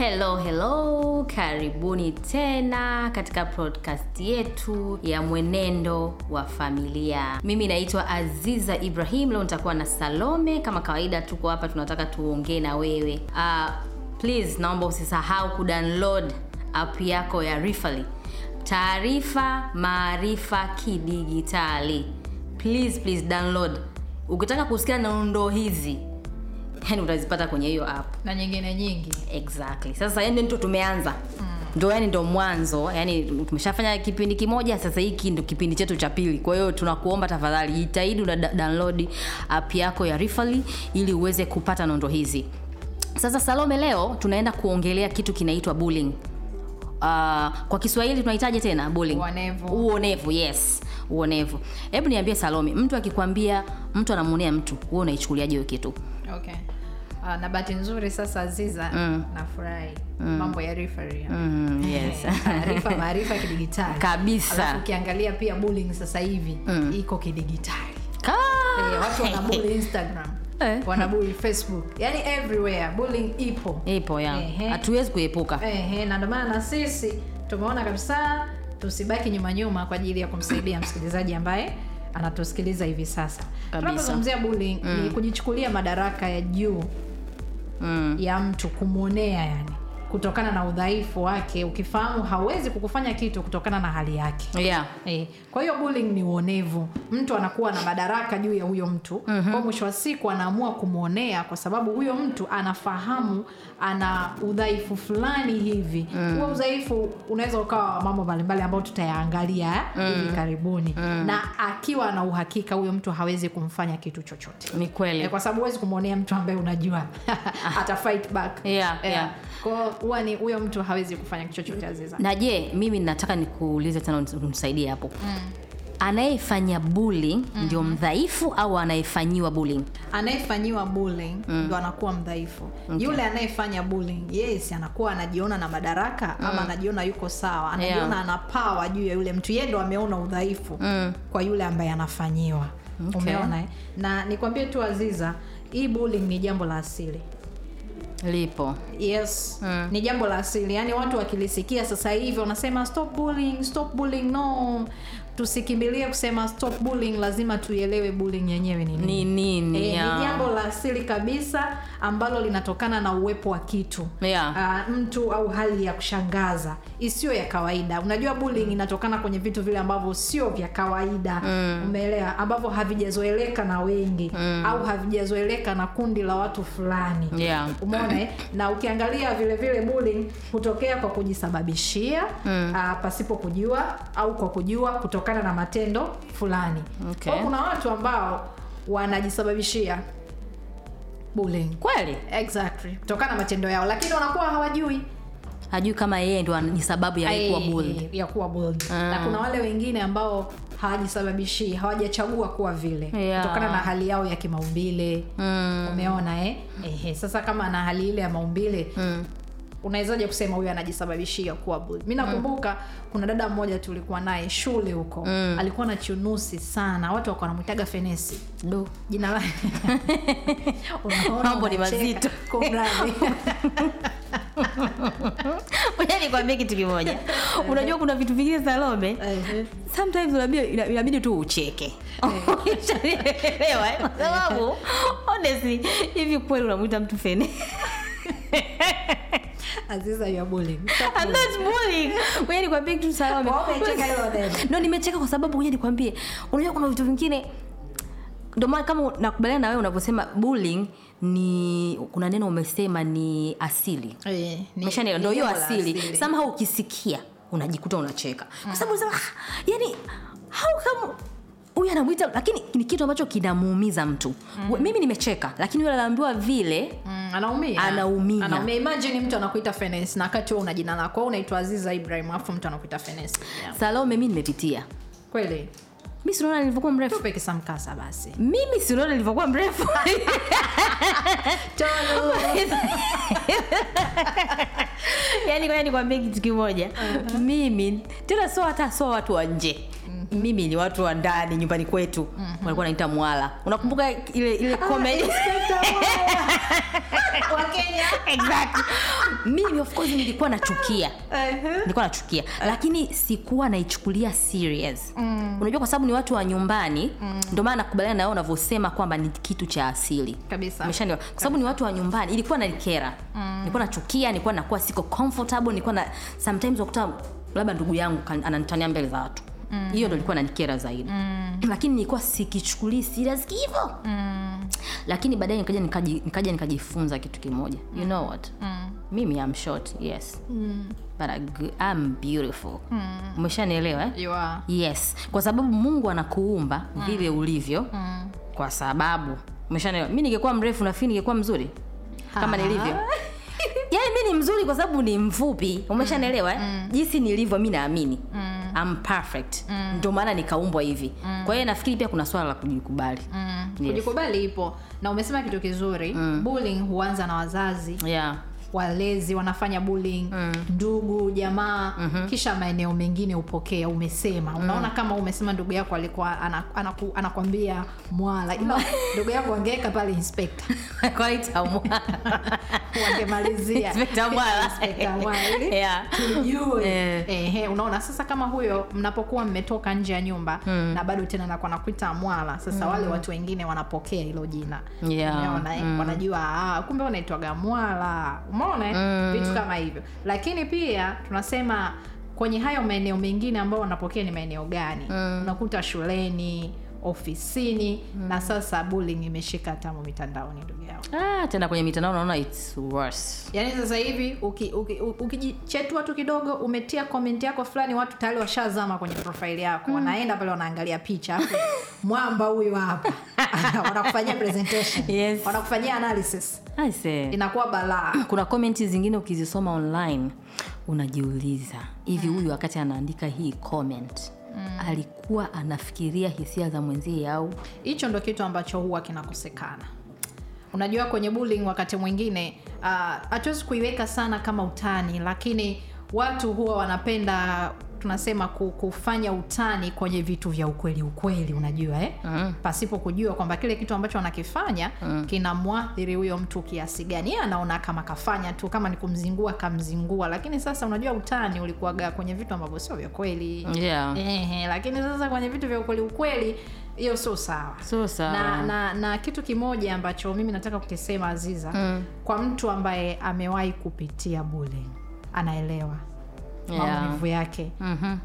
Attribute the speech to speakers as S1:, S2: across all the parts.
S1: Hello, hello, karibuni tena katika podcast yetu ya mwenendo wa familia. Mimi naitwa Aziza Ibrahim. Leo nitakuwa na Salome. Kama kawaida, tuko hapa tunataka tuongee na wewe. Uh, please naomba usisahau kudownload app yako ya Rifali, taarifa maarifa kidigitali. Please, please download. Ukitaka kusikia nondo hizi yani utazipata kwenye hiyo app.
S2: Na nyingine nyingi.
S1: Exactly. Sasa yani ndo tumeanza. Mm. ndo yani ndo mwanzo. Yani tumeshafanya kipindi kimoja sasa hiki ndo kipindi chetu cha pili. Kwa hiyo tunakuomba tafadhali jitahidi una download app yako ya Rifali ili uweze kupata nondo hizi. Sasa salome leo tunaenda kuongelea kitu kinaitwa bullying. Uh, kwa kiswahili tunahitaji tena bullying?
S2: Uonevu.
S1: uonevu yes. Uonevu. Hebu niambie salome mtu akikwambia mtu anamuonea mtu wewe unaichukuliaje hiyo kitu
S2: okay. Uh, na bahati nzuri sasa aziza
S1: Mm.
S2: nafurahi. Mambo ya referee.
S1: mm, yes.
S2: Taarifa maarifa kidigitali.
S1: Kabisa.
S2: Alafu ukiangalia pia bullying sasa hivi
S1: Mm.
S2: iko kidigitali. Eh, watu wanabuli instagram.
S1: Eh.
S2: wanabuli facebook. Yani everywhere bullying ipo.
S1: Ipo ya. Hatuwezi kuepuka.
S2: Ehe, na ndio maana na sisi tumeona kabisa tusibaki nyuma nyuma kwa ajili ya kumsaidia msikilizaji ambaye anatusikiliza hivi sasa. Tunapozungumzia bullying ni kujichukulia madaraka ya juu
S1: mm.
S2: ya mtu kumwonea yani kutokana na udhaifu wake ukifahamu hawezi kukufanya kitu kutokana na hali yake
S1: yeah.
S2: e, kwa hiyo bullying ni uonevu mtu anakuwa na madaraka juu ya huyo mtu mm-hmm. kwa mwisho wa siku anaamua kumwonea kwa sababu huyo mtu anafahamu ana udhaifu fulani hivi huo mm. udhaifu unaweza ukawa mambo mbalimbali ambayo tutayaangalia mm. hivi karibuni mm. na akiwa na uhakika huyo mtu hawezi kumfanya kitu chochote
S1: ni kweli
S2: e, kwa sababu huwezi kumwonea mtu ambaye unajua ata fight back
S1: Yeah, yeah.
S2: Kwao huwa ni huyo mtu hawezi kufanya chochote aziza
S1: na je mimi nataka nikuulize tena unisaidie hapo mm. anayefanya bullying mm-hmm. ndio mdhaifu au anayefanyiwa bullying
S2: anayefanyiwa bullying ndio anakuwa mdhaifu
S1: Okay.
S2: yule anayefanya bullying yes anakuwa anajiona na madaraka ama anajiona yuko sawa anajiona
S1: Yeah.
S2: ana pawa juu ya yule mtu yeye ndo ameona udhaifu
S1: Mm.
S2: kwa yule ambaye anafanyiwa
S1: Okay.
S2: umeona eh? na nikwambie tu aziza hii bullying ni jambo la asili
S1: lipo.
S2: Yes.
S1: Mm.
S2: ni jambo la asili. Yaani watu wakilisikia sasa hivi wanasema stop bullying stop bullying no. Tusikimbilie kusema stop bullying lazima tuielewe bullying yenyewe ni nini.
S1: Ni ni,
S2: E,
S1: yeah.
S2: ni jambo la asili kabisa ambalo linatokana na uwepo wa kitu.
S1: Yeah.
S2: uh, mtu au hali ya kushangaza isiyo ya kawaida unajua bullying inatokana kwenye vitu vile ambavyo sio vya kawaida mm. umeelewa ambavyo havijazoeleka na wengi mm. au havijazoeleka na kundi la watu fulani
S1: Yeah.
S2: umeona eh? na ukiangalia vile vile bullying hutokea kwa kujisababishia mm. uh, pasipo kujua au kwa kujua kutokana na matendo fulani
S1: Okay.
S2: Kwa kuna watu ambao wanajisababishia bullying
S1: kweli
S2: exactly kutokana na matendo yao lakini wanakuwa hawajui
S1: hajui kama yeye ndo ni sababu ya kuwa bold
S2: ya kuwa bold
S1: mm.
S2: na kuna wale wengine ambao hawajisababishii hawajachagua kuwa vile
S1: Yeah.
S2: kutokana na hali yao ya kimaumbile
S1: mm.
S2: umeona eh? Ehe, sasa kama ana hali ile ya maumbile
S1: Mm.
S2: Unawezaje kusema huyu anajisababishia kuwa bullied? mi nakumbuka kuna dada mmoja tulikuwa naye shule huko.
S1: Mm.
S2: alikuwa na chunusi sana. Watu wakuwa wanamwitaga fenesi.
S1: Do
S2: jina la
S1: Mambo ni mazito. Moja nikwambie kitu kimoja. Unajua kuna vitu vingine salome
S2: Ehe.
S1: sometimes inabidi tu ucheke. Ushanielewa, eh? kwa sababu honestly hivi kweli unamwita mtu fene
S2: Aziza you are bullying.
S1: I'm not bullying. Ngoja nikwambie kitu salome
S2: Kwa umecheka hilo neno.
S1: ndo nimecheka kwa sababu ngoja nikwambie. Unajua kuna vitu vingine ndio maana kama nakubaliana na wewe unavyosema bullying ni kuna neno umesema ni asili.
S2: Eh, ni-
S1: ndo hiyo asili. somehow ukisikia unajikuta unacheka. Kwa sababu unasema "Ah, yani how come huyu anamwita lakini ni kitu ambacho kinamuumiza mtu. Mm. mimi nimecheka lakini yule anaambiwa vile
S2: Mm, anaumia.
S1: Anaumia.
S2: anaumia. Imagine mtu anakuita fenes na wakati wewe una jina lako wewe unaitwa aziza ibrahim afu mtu anakuita fenes yeah.
S1: salome mi nimepitia.
S2: Kweli?
S1: Mi sinaona nilivyokuwa mrefu.
S2: Tupe kisamkasa basi.
S1: Mimi sinaona nilivyokuwa mrefu. Yaani ngoja nikwambie kitu kimoja. Mimi tena sio hata sio watu wa nje mimi ni watu wa ndani nyumbani kwetu. Walikuwa naita mwala. Unakumbuka ile ile comedy?
S2: Wakenya
S1: exactly. Mimi of course nilikuwa nachukia. Nilikuwa nachukia. Lakini sikuwa naichukulia serious. Unajua kwa sababu ni watu wa nyumbani ndio maana nakubaliana na wewe unavyosema kwamba ni kitu cha asili.
S2: Kabisa.
S1: Umeshaniwa kwa sababu ni watu wa nyumbani ilikuwa nanikera nilikuwa nachukia nilikuwa nakuwa siko comfortable nilikuwa na sometimes wakuta labda ndugu yangu ananitania mbele za watu hiyo ndo ilikuwa nanikera zaidi. Lakini nilikuwa sikichukulii serious hivyo lakini baadaye nikaja nikaja nikajifunza kitu kimoja. You know what? Mimi am short yes. But I, I'm beautiful. Umeshanielewa eh?
S2: You are.
S1: yes. Kwa sababu mungu anakuumba vile ulivyo. Kwa sababu. Umeshanielewa? Mi ningekuwa mrefu nafikiri ningekuwa mzuri? Kama nilivyo. Yani mi ni mzuri kwa sababu ni mfupi. Umeshanielewa eh? jinsi nilivyo mi naamini I'm perfect. Ndio maana nikaumbwa hivi. Kwa hiyo nafikiri pia kuna swala la kujikubali. Yes.
S2: kujikubali ipo. Na umesema kitu kizuri. Bullying huanza na wazazi.
S1: Yeah.
S2: Walezi wanafanya bullying ndugu jamaa kisha maeneo mengine upokea umesema. Unaona kama umesema ndugu yako alikuwa ana- anaku- anakwambia mwala. Ila ndugu yako angeweka pale
S1: inspekta
S2: wangemalizia.
S1: Eh.
S2: Unaona sasa kama huyo mnapokuwa mmetoka nje ya nyumba na bado tena nakuwa nakuita mwala. Sasa wale watu wengine wanapokea hilo jina.
S1: Yeah.
S2: Unaona, mm. wanajua ah, kumbe unaitwaga mwala umeona mm. vitu kama hivyo. Lakini pia tunasema kwenye hayo maeneo mengine ambayo wanapokea ni maeneo gani? Unakuta shuleni ofisini na sasa bullying imeshika tamu mitandaoni ndugu yao
S1: ah, tena kwenye mitandao naona its worse.
S2: Yaani sasa hivi ukijichetua uki, uki, tu kidogo umetia komenti yako fulani watu tayari washazama kwenye profaili yako. Wanaenda pale wanaangalia picha mwamba huyu hapa. Wanakufanyia presentation.
S1: Yes.
S2: wanakufanyia analysis. Inakuwa balaa.
S1: Kuna komenti zingine ukizisoma online unajiuliza hivi huyu wakati anaandika hii comment alikuwa anafikiria hisia za mwenzie au?
S2: Hicho ndo kitu ambacho huwa kinakosekana. Unajua kwenye bullying wakati mwingine hatuwezi hatuwezi kuiweka sana kama utani lakini watu huwa wanapenda tunasema kufanya utani kwenye vitu vya ukweli ukweli unajua eh?
S1: Mm.
S2: pasipo kujua kwamba kile kitu ambacho anakifanya mm. kinamwathiri huyo mtu kiasi gani yeye anaona kama kafanya tu kama ni kumzingua kamzingua lakini sasa unajua utani ulikuwaga kwenye vitu ambavyo sio vya kweli
S1: yeah.
S2: Lakini sasa kwenye vitu vya ukweli ukweli hiyo sio sawa
S1: sio sawa
S2: na, na, na kitu kimoja ambacho mimi nataka kukisema aziza mm. kwa mtu ambaye amewahi kupitia bullying anaelewa
S1: Yeah.
S2: maumivu yake.
S1: Mhm.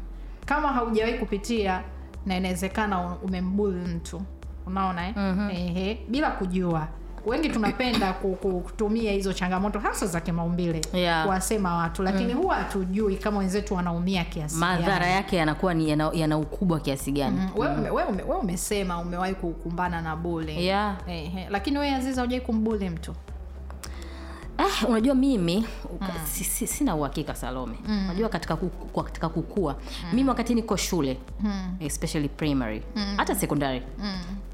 S2: kama haujawahi kupitia na inawezekana umembuli mtu. Unaona eh? mm-hmm. Ehe, bila kujua. Wengi tunapenda ku- ku- kutumia hizo changamoto hasa za kimaumbile
S1: Yeah.
S2: kuwasema watu. Lakini huwa hatujui kama wenzetu wanaumia kiasi
S1: madhara yake yanakuwa ni yana, yana ukubwa kiasi gani.
S2: Mm, wewe ume, we ume, we umesema umewahi kukumbana na bule
S1: Yeah.
S2: Lakini we Aziza hujai kumbuli mtu
S1: Ah, unajua mimi si, si, sina uhakika Salome. Unajua katika kukua, katika kukua. Mimi wakati niko shule especially primary hata secondary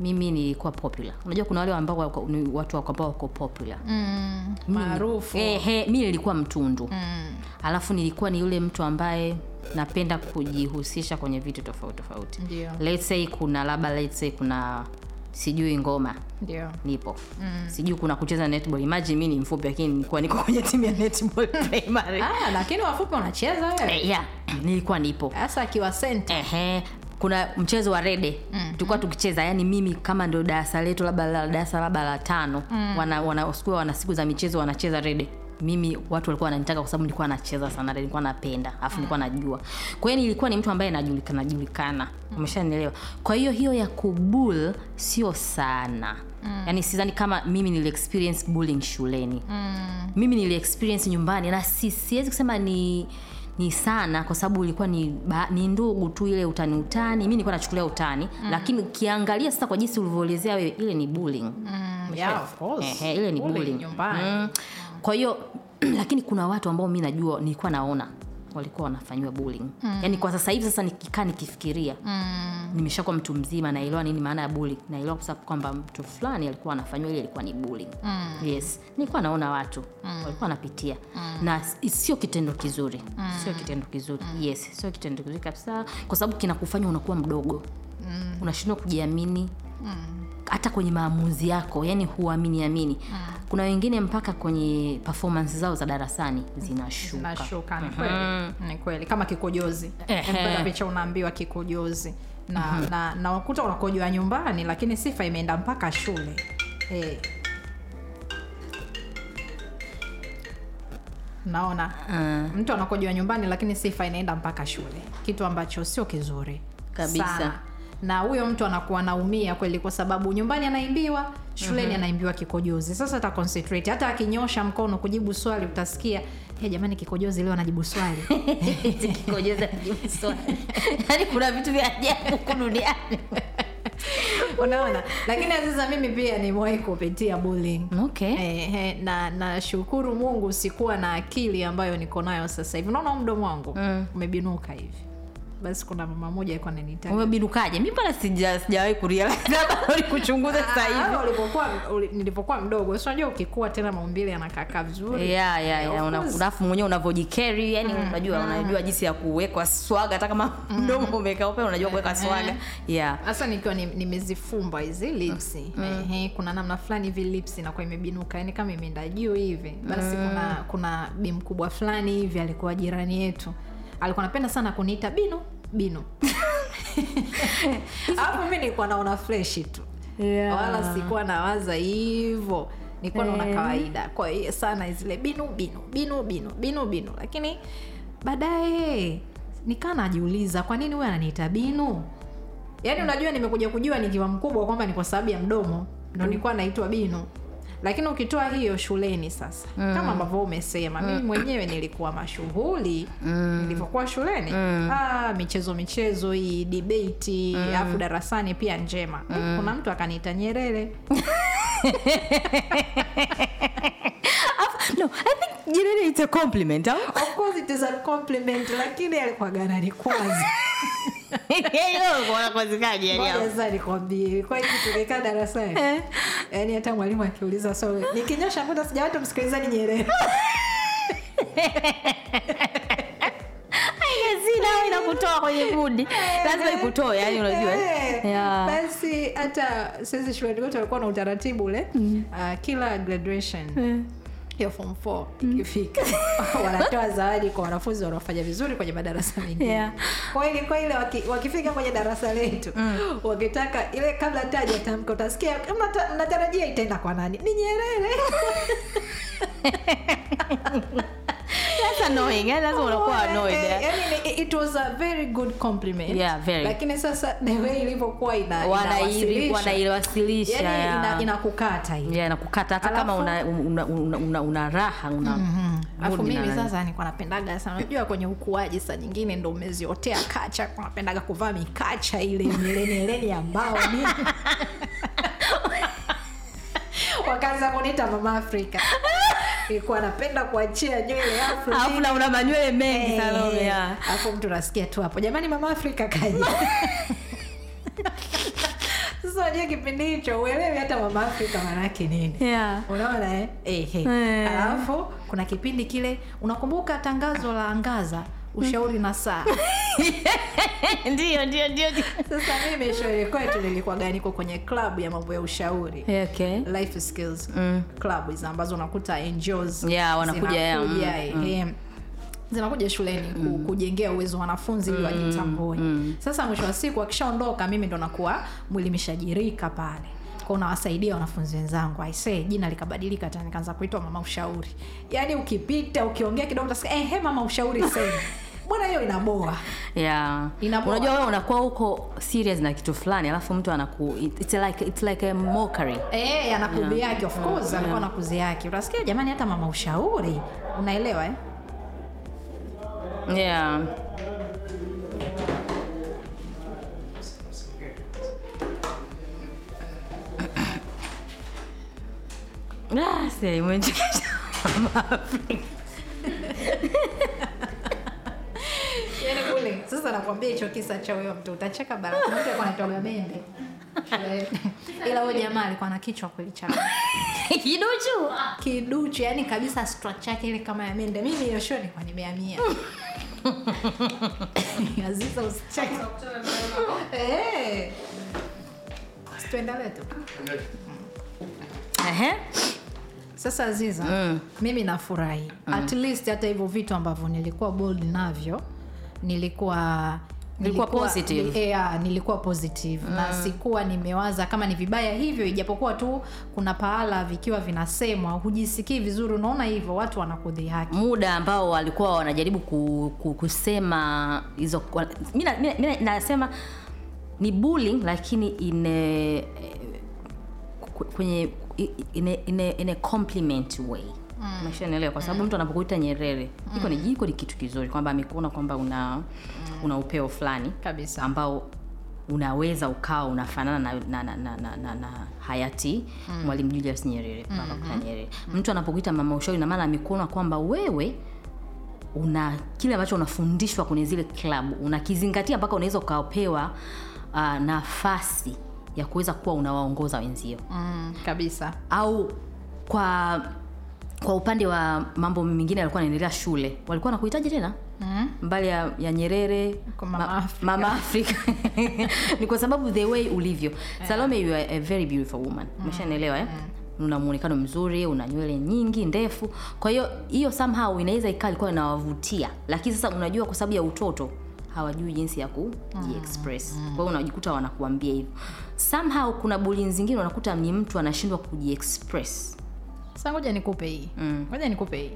S1: mimi nilikuwa popular. Unajua kuna wale ambao ni watu wako ambao wako popular. Mm.
S2: maarufu.
S1: Eh, mi nilikuwa mtundu. Alafu nilikuwa ni yule mtu ambaye napenda kujihusisha kwenye vitu tofauti tofauti. Let's say kuna labda let's say kuna sijui ngoma.
S2: Ndio.
S1: Nipo. Mm. sijui kuna kucheza netball. Imagine mi ni mfupi lakini nilikuwa niko kwenye timu ya netball primary.
S2: Ah, lakini wafupi wanacheza wewe?
S1: Eh, yeah, nilikuwa nipo.
S2: Sasa akiwa senta
S1: Ehe, kuna mchezo wa rede. Mm. tulikuwa tukicheza. Yani mimi kama ndio darasa letu labda la darasa labda la tano. Mm. wana, wana, siku wana siku za michezo wanacheza rede mimi watu walikuwa wananitaka kwa sababu nilikuwa nacheza sana nilikuwa napenda alafu nilikuwa najua. Kwa hiyo nilikuwa ni mtu ambaye najulikana julikana umeshanielewa? Kwa hiyo hiyo ya kubul sio sana. Mm. yaani sidhani kama mimi nili experience bullying shuleni. Mm. mimi nili experience nyumbani na si, siwezi kusema ni ni sana kwa sababu ilikuwa ni, ba, ni ndugu tu ile utani utani. Mi nilikuwa nachukulia utani mm. lakini ukiangalia sasa kwa jinsi ulivyoelezea wewe ile ni bullying.
S2: Mm, yeah, of course.
S1: Ehe, ile ni
S2: Bullying
S1: bullying. Mm. Kwa hiyo lakini kuna watu ambao mi najua nilikuwa naona walikuwa wanafanyiwa bullying mm. yaani kwa sasa hivi sasa nikikaa nikifikiria mm. nimeshakuwa mtu mzima naelewa nini maana ya bullying naelewa kwa sababu kwamba mtu fulani alikuwa anafanyiwa ile ilikuwa ni bullying mm. yes nilikuwa naona watu mm. walikuwa wanapitia mm. na sio kitendo kizuri mm. sio kitendo kizuri mm. yes sio kitendo kizuri kabisa kwa sababu kinakufanya unakuwa mdogo mm. unashindwa kujiamini hata kwenye maamuzi yako yani huamini amini. Mm. kuna wengine mpaka kwenye performance zao za darasani zinashuka.
S2: Zinashuka ni kweli. Ni kweli. Kama kikojozi. Picha unaambiwa kikojozi. Na na na wakuta unakojoa nyumbani lakini sifa imeenda mpaka shule. Hey. naona.
S1: Uh,
S2: mtu anakojoa nyumbani lakini sifa inaenda mpaka shule. Kitu ambacho sio kizuri
S1: Kabisa.
S2: Sana. Na huyo mtu anakuwa anaumia kweli kwa sababu nyumbani anaimbiwa shuleni mm-hmm. anaimbiwa kikojozi. Sasa ata concentrate hata akinyosha mkono kujibu swali utasikia hey, jamani kikojozi leo anajibu swali.
S1: Kikojozi anajibu swali. Yaani kuna vitu vya ajabu huku duniani.
S2: Unaona? Lakini sasa mimi pia nimewahi kupitia bullying.
S1: Okay.
S2: Eh, eh, na nashukuru mungu sikuwa na akili ambayo niko nayo sasa hivi. Unaona mdomo wangu?
S1: Mm.
S2: umebinuka hivi basi kuna mama moja alikuwa ananitaja
S1: umebirukaje mi pala sija- sijawahi sasa
S2: Ah,
S1: hivi.
S2: ulipokuwa nilipokuwa mdogo. Si unajua ukikua tena maumbile yanakakaa vizuri.
S1: Yeah, yeah,
S2: yeah.
S1: ya una- alafu mwenyewe unavyojikeri yani unajua unajua jinsi ya kuwekwa swaga. Hata kama mdomo umekaa upe unajua kuweka swaga. Yeah.
S2: Hasa nikiwa ni- nimezifumba hizi lipsi Ehe, kuna namna fulani hivi lips inakuwa imebinuka. Yani kama imeenda juu hivi. Basi kuna kuna bi mkubwa fulani hivi alikuwa jirani yetu alikuwa anapenda sana kuniita binu binu. Alafu mi nilikuwa naona freshi tu.
S1: Yeah.
S2: wala sikuwa nawaza hivyo. Nilikuwa naona
S1: hey.
S2: kawaida. Kwa hiyo sana zile binu binu binu binu binu binu. Lakini baadaye nikaa najiuliza kwa nini huyu ananiita binu? Yaani unajua nimekuja kujua nikiwa mkubwa kwamba ni kwa sababu ya mdomo. Ndo nilikuwa naitwa binu lakini ukitoa hiyo shuleni sasa mm. kama ambavyo umesema mimi mwenyewe nilikuwa mashughuli mm. nilivyokuwa shuleni mm. ah, michezo michezo hii dibeti alafu darasani pia njema mm. kuna mtu akaniita nyerere
S1: no i think jirani it's a compliment huh?
S2: of course it is a compliment lakini
S1: yani
S2: Ngoja nikwambie ilikuwa hivi tumekaa darasani
S1: Eh.
S2: yaani hata mwalimu akiuliza swali nikinyosha muda msikilizani nyerere
S1: sina inakutoa kwenye kundi. Lazima ikutoe yani unajua.
S2: Eh,
S1: Yeah.
S2: basi hata sisi shuleni kwetu walikuwa na utaratibu ule. Uh, kila graduation ya form 4 ikifika. Wanatoa zawadi kwa wanafunzi wanaofanya vizuri kwenye madarasa mengine.
S1: Yeah.
S2: kwa hiyo ilikuwa ile waki, wakifika kwenye darasa letu wakitaka ile kabla taja tamka utasikia "Mnata- mnatarajia itaenda kwa nani? Ni nyerere
S1: annoying eh? lazima unakuwa annoyed
S2: Eh,
S1: yeah.
S2: yaani it was a very good compliment.
S1: Yeah, very.
S2: lakini sasa the way ilivyokuwa ina
S1: wanaiwasilisha
S2: yaani ina, inakukata hivi.
S1: Yeah, inakukata. Hata kama una, una, una, una, una raha una
S2: mm-hmm.
S1: afu
S2: mimi
S1: na-
S2: sasa nilikuwa napendaga sana. Unajua kwenye ukuaji saa nyingine ndo umeziotea kacha napendaga kuvaa mikacha ile mileneleni ya mbao. Wakaanza kuniita mama afrika ilikuwa napenda kuachia nywele
S1: afu na una manywele mengi
S2: hey,
S1: Salome yeah.
S2: alafu mtu nasikia tu hapo jamani mama afrika kaja sasa je kipindi hicho uelewi hata mama afrika maanake nini
S1: Yeah.
S2: unaona eh? hey,
S1: hey. hey.
S2: alafu kuna kipindi kile unakumbuka tangazo la angaza ushauri na saa
S1: ndio ndio ndio
S2: sasa mimi shauri kwetu nilikuwa ganiko kwenye klabu ya mambo ya ushauri
S1: okay.
S2: life skills
S1: Mm.
S2: club hizo ambazo unakuta NGOs
S1: Yeah, wanakuja, yeah,
S2: zinakuja,
S1: mm,
S2: ehe. zinakuja shuleni mm. kujengea uwezo wanafunzi ili wajitambue sasa mwisho wa siku akishaondoka mimi ndo nakuwa mwilimishajirika pale kwa unawasaidia wanafunzi wenzangu aisee jina likabadilika tena nikaanza kuitwa mama ushauri yaani ukipita ukiongea kidogo utasikia ehe mama ushauri sema bwana hiyo inaboa
S1: yeah.
S2: Inaboa.
S1: unajua wewe unakuwa huko serious na kitu fulani alafu mtu anaku it's like, it's like a mockery
S2: Eh, ana kuzi
S1: Yeah.
S2: yake of course na kuzi yake utasikia jamani hata mama ushauri unaelewa eh?
S1: yeah. Umenichekesha Mama Afrika.
S2: anakwambia hicho kisa cha huyo mtu utacheka bara mtu alikuwa anaitwa mende Eh, ila huyo jamaa alikuwa na kichwa kweli cha
S1: kiduchu
S2: kiduchu yani kabisa structure yake ile kama ya mende mimi hiyo show nilikuwa nimeamia aziza usicheke eh tuendelee tu
S1: Ehe.
S2: Sasa aziza
S1: Mm.
S2: mimi nafurahi. At least hata hivyo vitu ambavyo nilikuwa bold navyo nilikuwa
S1: Nilikuwa positive.
S2: Ni, yeah, nilikuwa positive. Na sikuwa nimewaza kama ni vibaya hivyo ijapokuwa tu kuna pahala vikiwa vinasemwa hujisikii vizuri unaona hivyo watu wanakudhihaki
S1: muda ambao walikuwa wanajaribu ku, ku, kusema hizo mi na- mi na- mi na- nasema ni bullying lakini ine kwenye in a, in a, in a compliment way. Umeshanielewa kwa sababu mtu anapokuita nyerere iko ni jiko ni kitu kizuri kwamba amekuona kwamba una una upeo fulani
S2: Kabisa.
S1: ambao unaweza ukawa unafanana na, na, na, na, na, na, na hayati mwalimu julius nyerere baba mm nyerere. Mtu anapokuita mama ushauri na maana amekuona kwamba wewe una kile ambacho unafundishwa kwenye zile klabu unakizingatia mpaka unaweza ukapewa uh, nafasi ya kuweza kuwa unawaongoza wenzio.
S2: Mm, kabisa.
S1: Au kwa kwa upande wa mambo mengine yalikuwa anaendelea shule walikuwa nakuhitaji tena?
S2: Mm.
S1: mbali ya, ya nyerere
S2: Kwa Mama Afrika.
S1: mama afrika. Ni kwa sababu the way ulivyo. Salome you are a very beautiful woman. Umeshanielewa eh? una muonekano mzuri una nywele nyingi ndefu. Kwa hiyo hiyo somehow inaweza ikaa ilikuwa inawavutia. Lakini sasa unajua kwa sababu ya utoto hawajui jinsi ya kujiexpress kwa hiyo unajikuta wanakuambia hivyo. Somehow kuna bullying zingine unakuta ni mtu anashindwa kujiexpress.
S2: Sasa ngoja nikupe hii. Ngoja nikupe hii.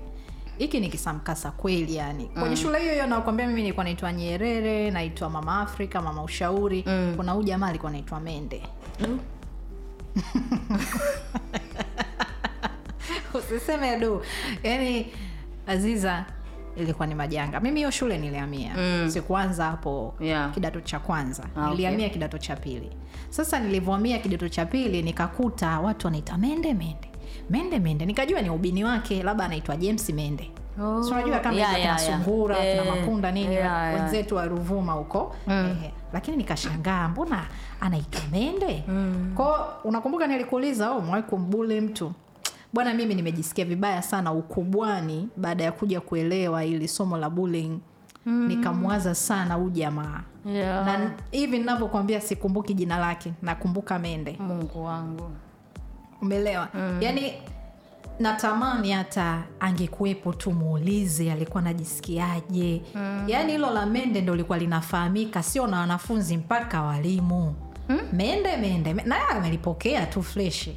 S2: Hiki ni kisamkasa kweli yani. Kwenye shule hiyo hiyo nakwambia mimi nilikuwa naitwa nyerere naitwa mama afrika mama ushauri. Kuna huu jamaa alikuwa naitwa mende. Usiseme du. Yani aziza ilikuwa ni majanga mimi hiyo shule nilihamia mm. sikuanza hapo
S1: Yeah.
S2: kidato cha kwanza
S1: Ah, okay.
S2: kidato cha pili sasa nilivyohamia kidato cha pili nikakuta watu wanaita mende mende mende mende nikajua ni ubini wake labda anaitwa james mende
S1: Oh,
S2: so unajua kama
S1: yeah, yeah, yeah.
S2: sungura yeah.
S1: Eh,
S2: makunda nini
S1: yeah, yeah.
S2: wenzetu wa ruvuma huko Ehe. lakini nikashangaa mbona anaitwa mende mm. kwao unakumbuka nilikuuliza oh, umewahi mtu bwana mimi nimejisikia vibaya sana ukubwani baada ya kuja kuelewa ili somo la bullying mm. nikamwaza sana huu jamaa
S1: yeah.
S2: na hivi ninavyokwambia sikumbuki jina lake nakumbuka mende
S1: mungu wangu
S2: umeelewa mm. yani natamani hata angekuwepo tu muulize alikuwa najisikiaje mm. yaani hilo la mende ndo likuwa linafahamika sio na wanafunzi mpaka walimu mm? mende mende naye amelipokea tu freshi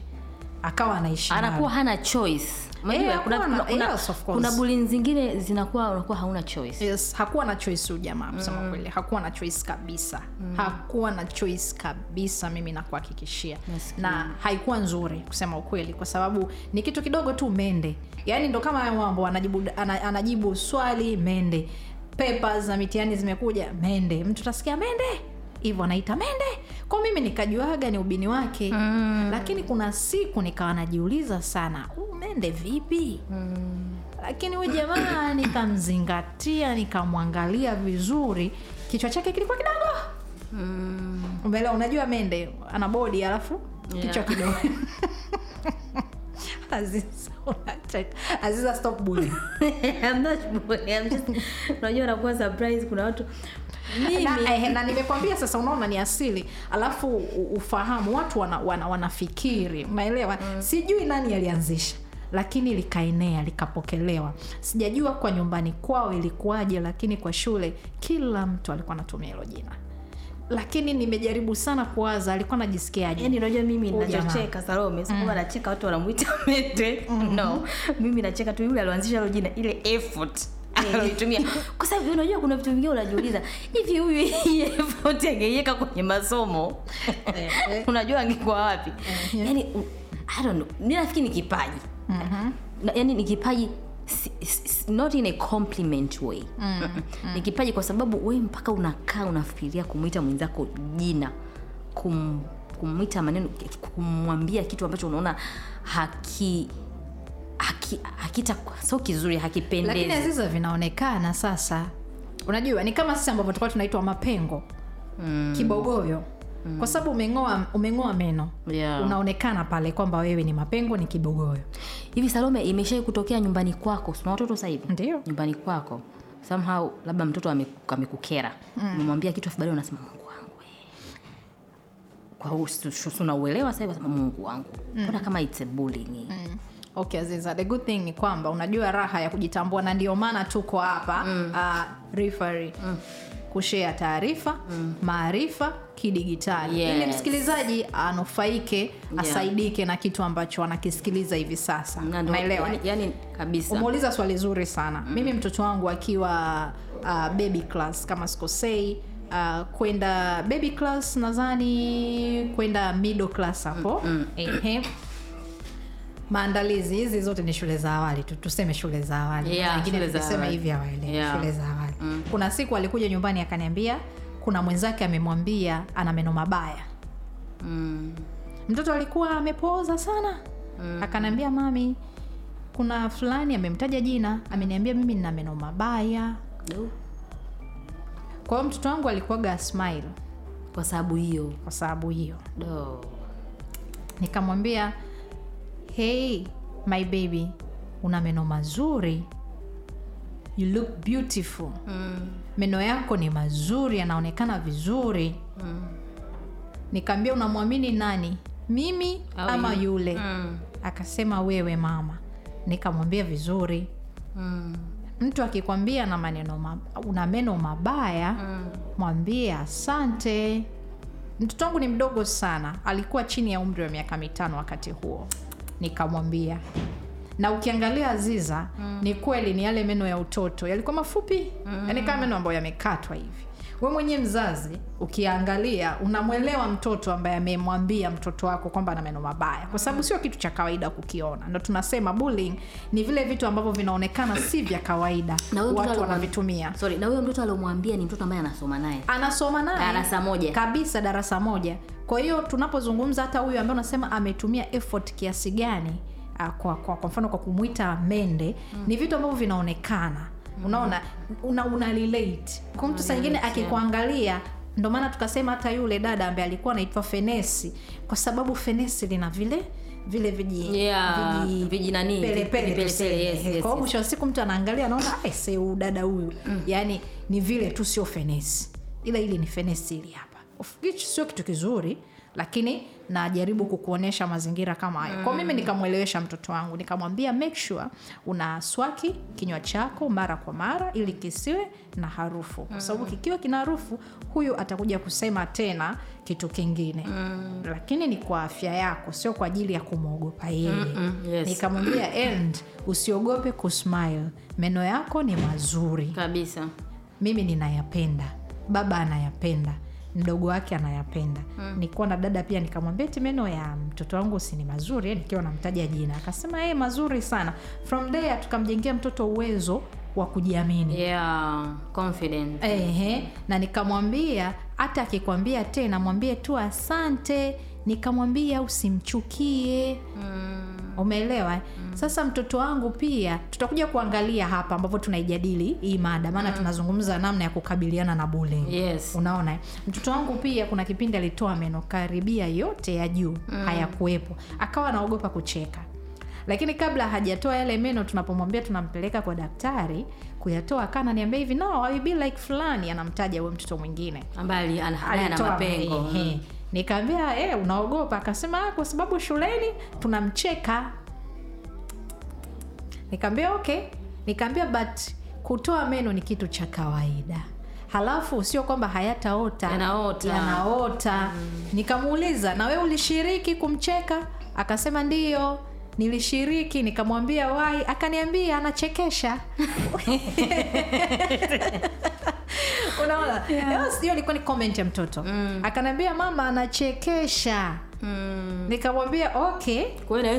S2: akawa anaishi
S1: anakuwa hana choice.
S2: Eh,
S1: kuna, kuna, kuna,
S2: yes,
S1: kuna bullying zingine zinakuwa unakuwa hauna choice.
S2: Yes, hakuwa na choice huyu jamaa kusema kweli. Hakuwa na choice kabisa. Hakuwa na choice kabisa mimi nakuhakikishia
S1: yes,
S2: na haikuwa nzuri kusema ukweli kwa sababu ni kitu kidogo tu mende yaani ndo kama hayo mambo anajibu, anajibu swali mende. Papers na mitihani zimekuja mende. Mtu utasikia mende? Hivyo anaita mende kwa mimi nikajuaga ni ubini wake mm. lakini kuna siku nikawa najiuliza sana umende mende vipi lakini huyu jamaa nikamzingatia nikamwangalia vizuri kichwa chake kilikuwa kidogo
S1: mm.
S2: umeelewa unajua mende ana bodi alafu
S1: Yeah.
S2: kichwa kidogo aziza stop bullying.
S1: I'm not bullying, I'm just- unajua nakuwa surprise kuna watu mimi
S2: na, eh, na nimekwambia sasa unaona ni asili. Alafu ufahamu watu wana, wana, wanafikiri unaelewa mm. sijui nani alianzisha lakini likaenea likapokelewa. Sijajua kwa nyumbani kwao ilikuwaje lakini kwa shule kila mtu alikuwa anatumia hilo jina lakini nimejaribu sana kuwaza alikuwa najisikiaje
S1: yani unajua mimi nachocheka salome sikuwa nacheka watu wanamwita mete. No. Mimi nacheka tu yule alianzisha hilo jina ile effort aloitumia kwa sababu unajua kuna vitu vingine unajiuliza hivi huyu effort angeiweka kwenye masomo?
S2: Eh, eh.
S1: unajua angekuwa wapi? Yani I don't know. Mi nafikiri ni kipaji. Na- yani ni kipaji si- si- not in a compliment way. Mm-mm. ni kipaji kwa sababu we mpaka unakaa unafikiria kumwita mwenzako jina kum, kumwita maneno kumwambia kitu ambacho unaona haki haki hakita sio kizuri
S2: lakini aziza vinaonekana sasa. Unajua ni kama sisi ambavyo tulikuwa tunaitwa mapengo.
S1: Mm.
S2: kibogoyo kwa sababu umeng'oa umeng'oa meno.
S1: Yeah.
S2: unaonekana pale kwamba wewe ni mapengo ni kibogoyo.
S1: Hivi salome imeshai kutokea nyumbani kwako? Sina watoto sahivi
S2: ndio.
S1: Nyumbani kwako. Somehow labda mtoto ame- amekukera. Umemwambia kitu afu unasema mungu wangu kwasunauelewa kwa hiyo si- si- si unauelewa sasa hivi unasema mungu wangu. Mbona kama it's a bullying
S2: Mm. okay aziza the good thing ni kwamba unajua raha ya kujitambua na ndio maana tuko hapa mm. uh, referee. Mm. Kushea taarifa mm. maarifa kidigitali
S1: Yes.
S2: ili msikilizaji anufaike asaidike na kitu ambacho anakisikiliza hivi sasa naelewa
S1: yani, yani kabisa
S2: umeuliza swali zuri sana mm. mimi mtoto wangu akiwa uh, baby class kama sikosei uh, kwenda baby class nadhani kwenda middle class hapo mm. Ehe. Maandalizi hizi zote ni shule za awali tu tuseme shule za awali.
S1: Yeah,
S2: wengine hivi hawaelewi
S1: Yeah.
S2: shule za awali. Kuna siku alikuja nyumbani akaniambia kuna mwenzake amemwambia ana meno mabaya.
S1: Mm.
S2: mtoto alikuwa amepooza sana. Mm. akaniambia mami kuna fulani amemtaja jina ameniambia mimi nina meno mabaya.
S1: Du.
S2: kwa hiyo mtoto wangu alikuwaga smile.
S1: Kwa sababu hiyo.
S2: Kwa sababu hiyo. Nikamwambia hey my baby una meno mazuri you look beautiful
S1: mm.
S2: meno yako ni mazuri yanaonekana vizuri
S1: Mm.
S2: nikaambia unamwamini nani mimi
S1: Au
S2: ama
S1: yu-
S2: yule
S1: Mm.
S2: akasema wewe mama nikamwambia vizuri
S1: Mm.
S2: mtu akikwambia na maneno ma, una meno mabaya
S1: Mm.
S2: mwambie asante mtoto wangu ni mdogo sana alikuwa chini ya umri wa miaka mitano wakati huo nikamwambia na ukiangalia aziza mm. ni kweli ni yale meno ya utoto yalikuwa mafupi mm. yani kama meno ambayo yamekatwa hivi we mwenyewe mzazi ukiangalia unamwelewa mtoto ambaye amemwambia mtoto wako kwamba ana meno mabaya. Kwa sababu sio kitu cha kawaida kukiona. Ndo tunasema bullying ni vile vitu ambavyo vinaonekana si vya kawaida.
S1: Na
S2: watu wanavitumia.
S1: Sorry na huyo mtoto aliomwambia ni mtoto ambaye anasoma naye.
S2: Anasoma naye.
S1: Darasa moja.
S2: kabisa darasa moja. Kwa hiyo tunapozungumza hata huyu ambaye unasema ametumia effort kiasi gani ah, kwa, kwa, kwa mfano kwa kumwita mende mm. ni vitu ambavyo vinaonekana unaona una, una relate. Kwa mtu saa ingine akikuangalia ndo maana tukasema hata yule dada ambaye alikuwa anaitwa fenesi kwa sababu fenesi lina vile vile viji
S1: Yeah,
S2: viji-
S1: viji nani,
S2: pele
S1: vi-
S2: pele
S1: vipele
S2: tuseme.
S1: pele, yes,
S2: Ehe,
S1: yes,
S2: kwa hiyo
S1: yes.
S2: mwisho wa siku mtu anaangalia anaona se dada huyu. Yaani ni vile tu sio fenesi. Ila ili ni fenesi ili hapa. Sio kitu kizuri lakini najaribu kukuonyesha mazingira kama hayo. Kwa mimi nikamwelewesha mtoto wangu nikamwambia make sure una swaki kinywa chako mara kwa mara ili kisiwe na harufu. Kwa sababu kikiwa kina harufu huyu atakuja kusema tena kitu kingine. Mm. lakini ni kwa afya yako sio kwa ajili ya kumwogopa yeye.
S1: Mm, yes.
S2: nikamwambia end usiogope kusmile. Meno yako ni mazuri.
S1: Kabisa.
S2: Mimi ninayapenda. Baba anayapenda mdogo wake anayapenda. Mm. nikuwa na dada pia nikamwambia ti meno ya mtoto wangu si ni mazuri. Nikiwa namtaja jina akasema hey, mazuri sana. From there tukamjengea mtoto uwezo wa kujiamini.
S1: Yeah confident.
S2: Ehe, na nikamwambia hata akikwambia tena mwambie tu asante nikamwambia usimchukie.
S1: Mm.
S2: umeelewa? Mm. sasa mtoto wangu pia tutakuja kuangalia hapa ambavyo tunaijadili hii mada maana tunazungumza namna ya kukabiliana na bullying.
S1: Yes.
S2: Unaona? Mtoto wangu pia kuna kipindi alitoa meno karibia yote ya juu mm. hayakuwepo. Akawa anaogopa kucheka lakini kabla hajatoa yale meno tunapomwambia tunampeleka kwa daktari kuyatoa kana niambia hivi no I be like fulani anamtaja huyo mtoto mwingine.
S1: Ambaye ana mapengo.
S2: ehe. nikaambia e, unaogopa. Akasema "Ah, kwa sababu shuleni tunamcheka. Nikaambia okay. Nikaambia but kutoa meno ni kitu cha kawaida. Halafu sio kwamba hayataota.
S1: Yanaota.
S2: yanaota. Nikamuuliza na we ulishiriki kumcheka? Akasema ndiyo nilishiriki nikamwambia wai akaniambia anachekesha. Unaona? Yeah. ilikuwa ni comment ya mtoto. Mm. akaniambia mama anachekesha.
S1: Mm.
S2: nikamwambia okay.
S1: Kwa hiyo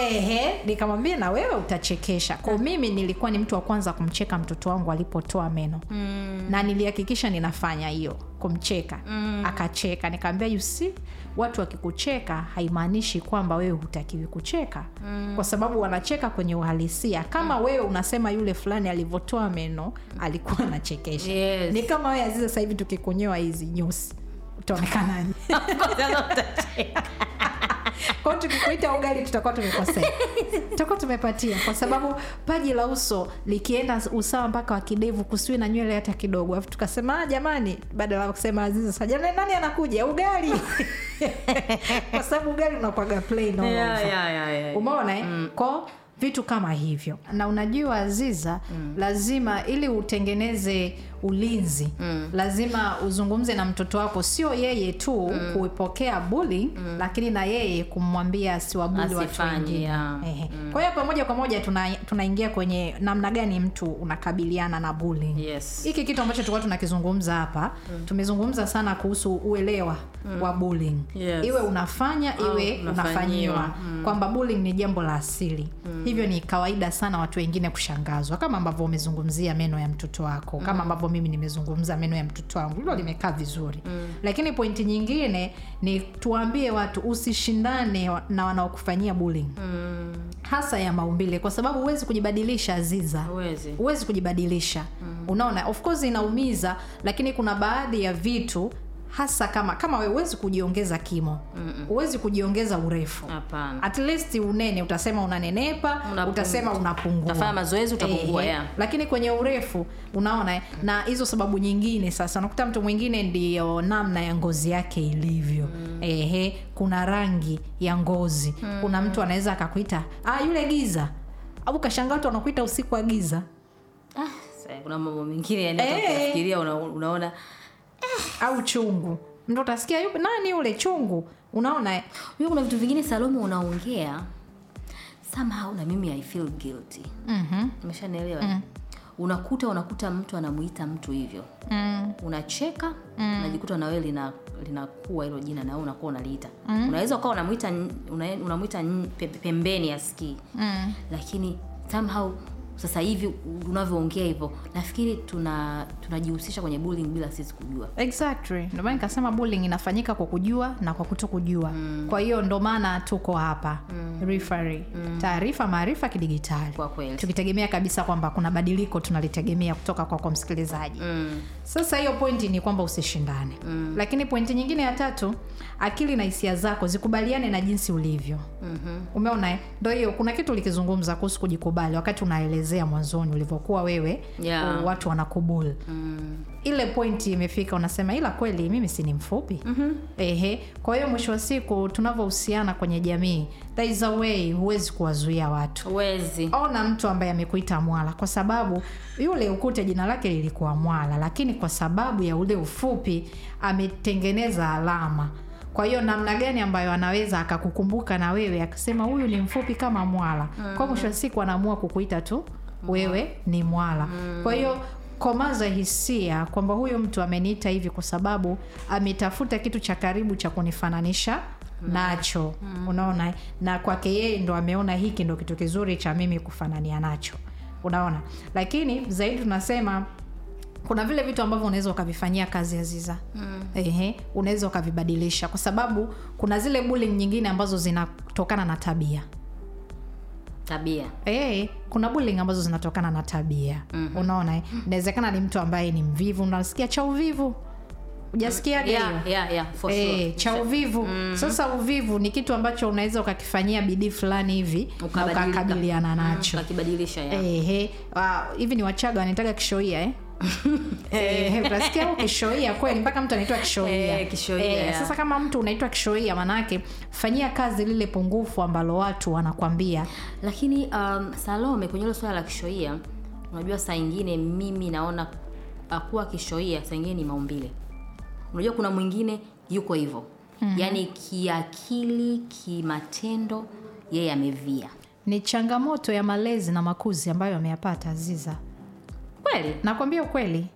S2: Ehe, nikamwambia na wewe utachekesha. Kwa mimi nilikuwa ni mtu wa kwanza kumcheka mtoto wangu alipotoa meno. Mm. na nilihakikisha ninafanya hiyo kumcheka. Mm. akacheka. Nikamwambia you see watu wakikucheka haimaanishi kwamba wewe hutakiwi kucheka mm. kwa sababu wanacheka kwenye uhalisia kama wewe unasema yule fulani alivyotoa meno alikuwa anachekesha
S1: Yes.
S2: ni kama wewe aziza sasa hivi tukikonyewa hizi nyusi utaonekanaje
S1: utacheka.
S2: Kwao tukikuita ugali tutakuwa tumekosea. Tutakuwa tumepatia kwa sababu paji la uso likienda usawa mpaka wa kidevu kusiwe na nywele hata kidogo. Afu tukasema "Ah, jamani badala ya kusema aziza sajana nani anakuja? Ugali. Kwa sababu ugali unakwaga plain
S1: Yeah, yeah, yeah, yeah.
S2: umeona eh? ko vitu kama hivyo. Na unajua aziza mm. lazima ili utengeneze ulinzi mm. lazima uzungumze na mtoto wako sio yeye tu mm. kuipokea buli mm. lakini na yeye kumwambia siwabuli watu wengine
S1: yeah.
S2: Kwa hiyo kwa moja tunaingia tuna- kwenye namna gani mtu unakabiliana na bullying
S1: yes
S2: hiki kitu ambacho tulikuwa tunakizungumza hapa mm. tumezungumza sana kuhusu uelewa mm. wa bullying
S1: Yes.
S2: iwe unafanya
S1: Au
S2: iwe
S1: oh,
S2: unafanyiwa
S1: Mm.
S2: kwamba bullying ni jambo la asili mm. hivyo ni kawaida sana watu wengine kushangazwa kama ambavyo umezungumzia meno ya mtoto wako kama ambavyo mimi nimezungumza meno ya mtoto wangu hilo limekaa vizuri mm. lakini pointi nyingine ni tuwaambie watu usishindane na wanaokufanyia bullying
S1: mm.
S2: hasa ya maumbile kwa sababu huwezi kujibadilisha aziza
S1: huwezi
S2: kujibadilisha mm. unaona of course inaumiza lakini kuna baadhi ya vitu hasa kama kama wewe huwezi kujiongeza kimo. Huwezi kujiongeza urefu.
S1: Hapana.
S2: At least unene utasema unanenepa
S1: Unapungua.
S2: utasema unapungua.
S1: Mazoezi, utapungua, yeah.
S2: lakini kwenye urefu unaona eh, na hizo sababu nyingine sasa unakuta mtu mwingine ndio namna ya ngozi yake ilivyo. Mm. ehe kuna rangi ya ngozi. Mm. kuna mtu anaweza akakuita ah yule giza. Au kashangaa watu wanakuita usiku wa giza.
S1: Ah, kuna mambo mengine ukifikiria una, unaona
S2: au chungu ndo utasikia nani ule chungu unaona eh?
S1: Kuna vitu vingine salomo unaongea somehow na mimi I feel guilty.
S2: mm-hmm.
S1: Umeshanielewa? Mm. Unakuta unakuta mtu anamuita mtu hivyo.
S2: mm.
S1: Unacheka, mm. unajikuta na wewe lina linakuwa hilo jina nawe unakuwa unaliita. Mm. Unaweza ukawa unamuita una, unamuita pe- pembeni asikii.
S2: Mm.
S1: Lakini somehow sasa hivi unavyoongea hivyo nafikiri tuna tunajihusisha kwenye bullying bila sisi kujua.
S2: exactly ndio maana nikasema bullying inafanyika kwa kujua na kwa kuto kujua mm. kwa hiyo ndio maana tuko hapa mm. referee mm. taarifa maarifa kidigitali
S1: Kwa kweli.
S2: tukitegemea kabisa kwamba kuna badiliko tunalitegemea kutoka kwa kwa msikilizaji
S1: Mm.
S2: sasa hiyo pointi ni kwamba usishindane mm. lakini pointi nyingine ya tatu akili na hisia zako zikubaliane na jinsi ulivyo
S1: Mhm.
S2: umeona eh? ndo hiyo kuna kitu ulikizungumza kuhusu kujikubali wakati unaelezea mwanzoni ulivyokuwa wewe
S1: Yeah.
S2: watu wanakubul
S1: Mm.
S2: ile pointi imefika unasema ila kweli mimi si ni mfupi mm-hmm. ehe kwa hiyo mwisho wa siku tunavyohusiana kwenye jamii there is a way huwezi kuwazuia watu
S1: Wezi.
S2: ona mtu ambaye amekuita mwala kwa sababu yule ukute jina lake lilikuwa mwala lakini kwa sababu ya ule ufupi ametengeneza alama kwa hiyo namna gani ambayo anaweza akakukumbuka na wewe akasema huyu ni mfupi kama mwala. Mm. kwa mwisho wa siku anaamua kukuita tu wewe ni mwala. Mm. kwa hiyo komaza hisia kwamba huyu mtu ameniita hivi kwa sababu ametafuta kitu cha karibu cha kunifananisha nacho. Mm. unaona? Na kwake yeye ndo ameona hiki ndo kitu kizuri cha mimi kufanania nacho. Unaona? Lakini zaidi tunasema kuna vile vitu ambavyo unaweza ukavifanyia kazi aziza mm. Ehe, unaweza ukavibadilisha kwa sababu kuna zile bullying nyingine ambazo zinatokana na tabia
S1: Tabia.
S2: e, kuna bullying ambazo zinatokana na tabia mm-hmm. unaona eh? inawezekana ni mtu ambaye ni mvivu unasikia cha uvivu ujasikiaga
S1: Yeah, yeah, yeah, e,
S2: Eh,
S1: sure.
S2: cha uvivu sasa uvivu ni kitu ambacho unaweza ukakifanyia bidii fulani hivi na ukakabiliana nacho
S1: ya.
S2: Ehe, wa- hivi ni wachaga wanaitaga kishoia eh? Eh, utasikia au kishoia kweli mpaka mtu anaitwa kishoia.
S1: Eh, kishoia,
S2: sasa kama mtu unaitwa kishoia maanaake fanyia kazi lile pungufu ambalo watu wanakwambia.
S1: Lakini um, Salome kwenye hilo swala la kishoia, unajua saa ingine mimi naona akuwa kuwa kishoia saa ingine ni maumbile. Unajua kuna mwingine yuko hivyo. Mm-hmm. yaani kiakili, kimatendo yeye amevia.
S2: Ni changamoto ya malezi na makuzi ambayo ameyapata aziza
S1: kweli.
S2: nakwambia ukweli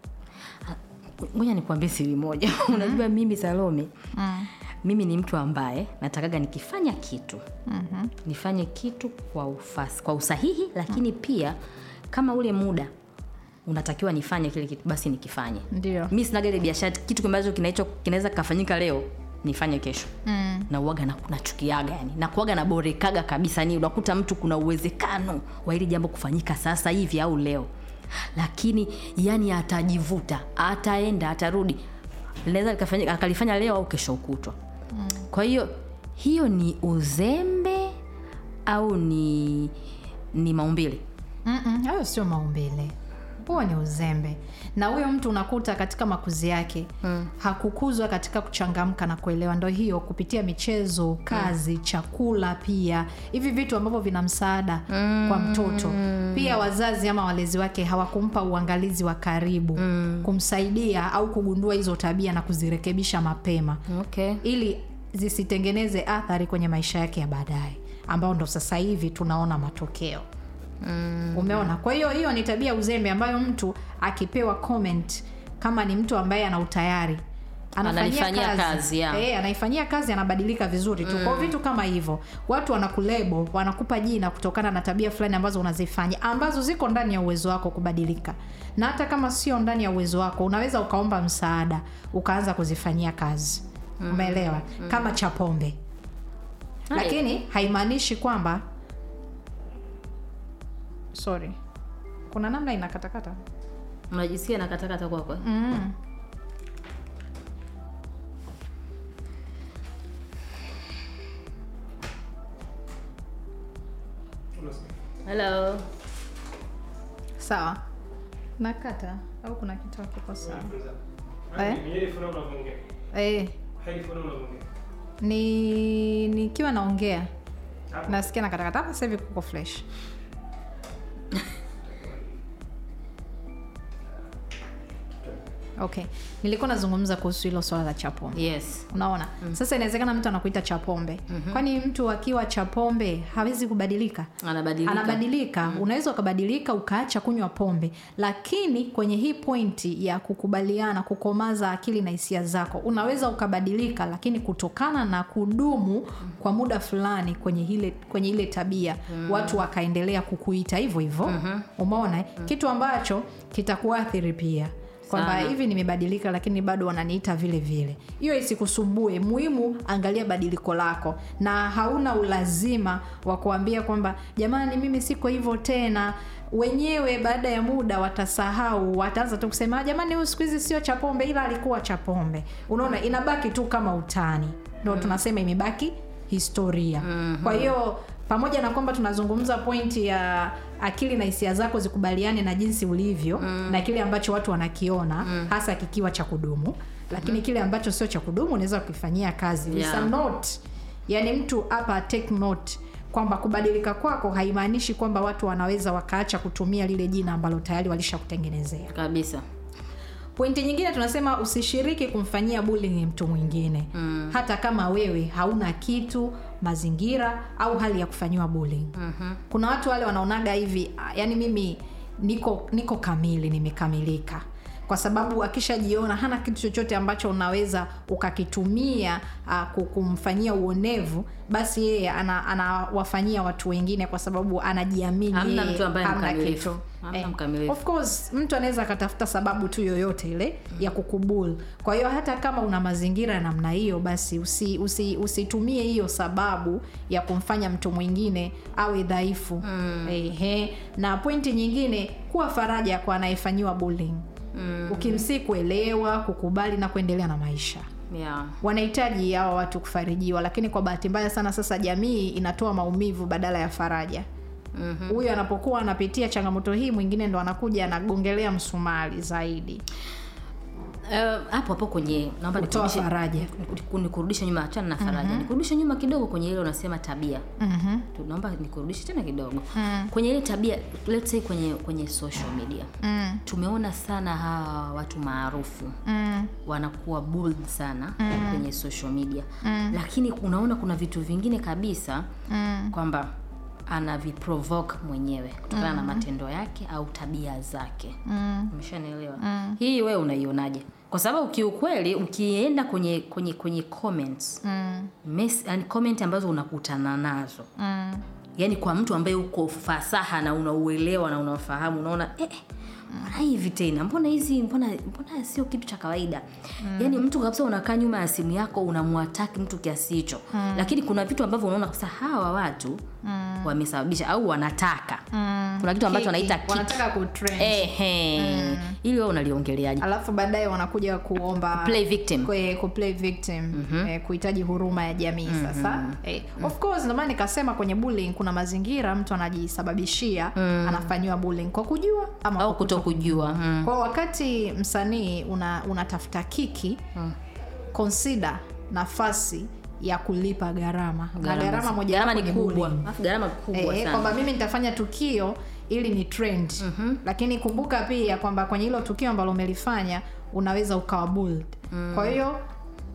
S1: Ngoja nikuambie siri moja. Unajua mimi Salome
S2: mm.
S1: mimi ni mtu ambaye natakaga nikifanya kitu mm-hmm. nifanye kitu kwa ufas, kwa usahihi lakini pia kama ule muda unatakiwa nifanye kile kitu basi nikifanye
S2: ndio
S1: mi sinaga ile biashara kitu ambacho kinaicho- kinaweza kikafanyika leo nifanye kesho mm. na uaga na- nachukiaga yani nakuaga naborekaga kabisa ni unakuta mtu kuna uwezekano wa hili jambo kufanyika sasa hivi au leo lakini yani atajivuta ataenda atarudi. Linaweza likafanyika akalifanya leo au kesho kutwa. Mm. kwa hiyo hiyo ni uzembe au ni ni maumbile?
S2: Mm-mm, hayo sio maumbile huo ni uzembe na huyo mtu unakuta katika makuzi yake mm. hakukuzwa katika kuchangamka na kuelewa ndo hiyo kupitia michezo kazi mm. chakula pia hivi vitu ambavyo vina msaada mm. kwa mtoto pia wazazi ama walezi wake hawakumpa uangalizi wa karibu mm. kumsaidia au kugundua hizo tabia na kuzirekebisha mapema
S1: okay.
S2: ili zisitengeneze athari kwenye maisha yake ya baadaye ambao ndo sasa hivi tunaona matokeo mm. umeona? Kwa hiyo hiyo ni tabia uzembe ambayo mtu akipewa comment kama ni mtu ambaye ana utayari
S1: Analifanyia kazi, kazi
S2: e, anaifanyia kazi anabadilika vizuri tu. Mm. kwao vitu kama hivyo watu wanakulebo wanakupa jina kutokana na tabia fulani ambazo unazifanya ambazo ziko ndani ya uwezo wako kubadilika. Na hata kama sio ndani ya uwezo wako unaweza ukaomba msaada ukaanza kuzifanyia kazi. Mm. umeelewa? Mm. kama cha pombe. Lakini haimaanishi kwamba sorry. Kuna namna inakatakata?
S1: Unajisikia nakatakata kwako?
S2: Mm.
S1: hello.
S2: Sawa. Nakata au kuna kitu hakiko sawa Eh? eh, ni nikiwa naongea. Nasikia nakatakata hapa sasa hivi kuko fresh okay nilikuwa nazungumza kuhusu hilo swala la chapombe
S1: yes
S2: unaona mm. sasa inawezekana mtu anakuita chapombe mm-hmm. kwani mtu akiwa chapombe hawezi kubadilika
S1: anabadilika
S2: anabadilika mm. unaweza ukabadilika ukaacha kunywa pombe lakini kwenye hii pointi ya kukubaliana kukomaza akili na hisia zako unaweza ukabadilika lakini kutokana na kudumu kwa muda fulani kwenye ile kwenye ile tabia mm. watu wakaendelea kukuita hivyo hivyo mm-hmm. umeona mm. kitu ambacho kitakuathiri pia kwamba hivi nimebadilika lakini bado wananiita vile vile. Hiyo isikusumbue muhimu angalia badiliko lako. Na hauna ulazima wa kuambia kwamba jamani mimi siko hivyo tena. Wenyewe baada ya muda watasahau wataanza tu kusema "Ah, jamani huyu siku hizi sio chapombe ila alikuwa chapombe unaona inabaki tu kama utani. Ndo tunasema imebaki historia. Mm-hmm. kwa hiyo pamoja na kwamba tunazungumza pointi ya akili na hisia zako zikubaliane na jinsi ulivyo mm. na kile ambacho watu wanakiona mm. hasa kikiwa cha kudumu lakini mm. kile ambacho sio cha kudumu unaweza kukifanyia kazi
S1: Yeah.
S2: Note yani mtu hapa take note kwamba kubadilika kwako haimaanishi kwamba watu wanaweza wakaacha kutumia lile jina ambalo tayari walishakutengenezea
S1: kabisa
S2: pointi nyingine tunasema usishiriki kumfanyia bullying mtu mwingine mm. hata kama wewe hauna kitu mazingira au hali ya kufanyiwa bullying mm-hmm. kuna watu wale wanaonaga hivi "Ah, yani mimi niko niko kamili nimekamilika kwa sababu akishajiona hana kitu chochote ambacho unaweza ukakitumia uh, kumfanyia uonevu basi yeye ana- anawafanyia watu wengine kwa sababu anajiamini
S1: Hamna mtu ambaye mkamilifu.
S2: kitu. Of course mtu anaweza akatafuta sababu tu yoyote ile ya kukubul. Kwa hiyo hata kama una mazingira ya namna hiyo basi usi, usi, usitumie hiyo sababu ya kumfanya mtu mwingine awe dhaifu. Mm. Na pointi nyingine kuwa faraja kwa anayefanyiwa bullying mm. ukimsii kuelewa kukubali na kuendelea na maisha
S1: yeah.
S2: wanahitaji hawa watu kufarijiwa lakini kwa bahati mbaya sana sasa jamii inatoa maumivu badala ya faraja huyu mm-hmm. anapokuwa anapitia changamoto hii mwingine ndo anakuja anagongelea msumari zaidi
S1: Eh, hapo hapo kwenye naomba nikurudishe-
S2: faraja.
S1: niku- nikurudishe nyuma achana na faraja nikurudishe nyuma kidogo kwenye ile unasema tabia
S2: mm-hmm.
S1: Tu- naomba nikurudishe tena kidogo kwenye ile tabia let's say kwenye kwenye social media
S2: mm.
S1: tumeona sana hawa watu maarufu
S2: Mm.
S1: wanakuwa bold sana kwenye social media lakini unaona kuna vitu vingine kabisa
S2: Mm.
S1: kwamba anaviprovoke mwenyewe kutokana na matendo yake au tabia zake mm. umeshanielewa mm. hii wewe unaionaje kwa sababu kiukweli ukienda kwenye kwenye kwenye comments
S2: mm.
S1: mes, yani comment ambazo unakutana nazo
S2: Mm.
S1: Yani kwa mtu ambaye uko fasaha na unauelewa na unafahamu unaona eh, eh, mbona hivi tena mbona hizi mbona mbona sio kitu cha kawaida? Mm. yaani mtu kabisa unakaa nyuma ya simu yako unamwataki mtu kiasi hicho. Mm. lakini kuna vitu ambavyo unaona kabisa hawa watu mm. wamesababisha au wanataka. Mm. kuna kitu ambacho wanaita
S2: wanataka kutrend
S1: Ehe. ili wewe unaliongeleaje?
S2: Alafu baadaye wanakuja kuomba
S1: play victim.
S2: kwe, kuplay victim. Eh, kuhitaji huruma ya jamii sasa. Eh, of course ndio maana nikasema kwenye bullying kuna mazingira mtu anajisababishia anafanyiwa bullying kwa kujua ama
S1: au
S2: kuto
S1: kutokujua mm.
S2: kwao wakati msanii una, unatafuta kiki consider nafasi ya kulipa gharama. Na gharama moja
S1: gharama ni kubwa. gharama kubwa
S2: e,
S1: sana.
S2: kwamba mimi nitafanya tukio ili ni trend. Lakini kumbuka pia kwamba kwenye hilo tukio ambalo umelifanya unaweza ukawa bullied kwa hiyo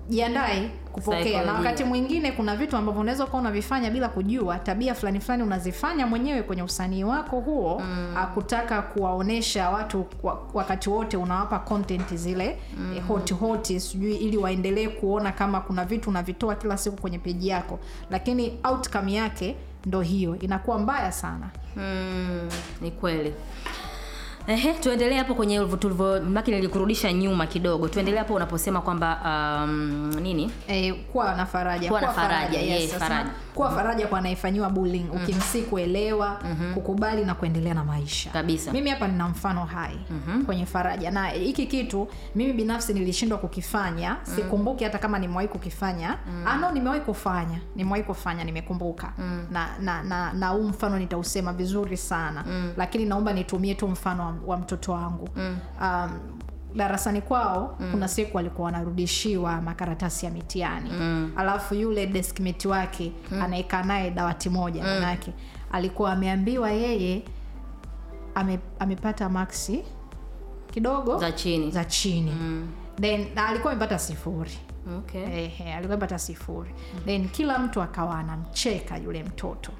S2: jiandae kupokea. Na wakati mwingine kuna vitu ambavyo unaweza ukawa unavifanya bila kujua. Tabia fulani fulani unazifanya mwenyewe kwenye usanii wako huo akutaka kuwaonesha watu wa- wakati wote unawapa content zile eh, hot hot sijui ili waendelee kuona kama kuna vitu unavitoa kila siku kwenye peji yako. Lakini outcome yake ndo hiyo. Inakuwa mbaya sana.
S1: Mm, ni kweli Ehe, tuendelee hapo kwenye ulivyo- tulivyo maki nilikurudisha nyuma kidogo. Tuendelee hapo unaposema kwamba um, nini?
S2: Eh, kuwa na faraja.
S1: Kuwa na faraja, yes, faraja.
S2: kuwa faraja kwa anayefanyiwa bullying ukimsi kuelewa kukubali na kuendelea na maisha.
S1: Kabisa.
S2: mimi hapa nina mfano hai kwenye faraja. Na hiki kitu mimi binafsi nilishindwa kukifanya. Sikumbuki hata kama nimewahi kukifanya. Ah, no nimewahi kufanya. Nimewahi kufanya nimekumbuka. Na na na na huu mfano nitausema vizuri sana. Lakini naomba nitumie tu mfano wa, wa mtoto wangu. Um, darasani kwao mm. kuna siku walikuwa wanarudishiwa makaratasi ya mitihani. Mm. alafu yule deskmeti wake mm. anaekaa naye dawati moja manake alikuwa ameambiwa yeye ame, amepata maksi kidogo
S1: za chini.
S2: za chini. Mm. then alikuwa amepata sifuri.
S1: Okay.
S2: Ehe, alikuwa amepata sifuri. Then kila mtu akawa anamcheka yule mtoto.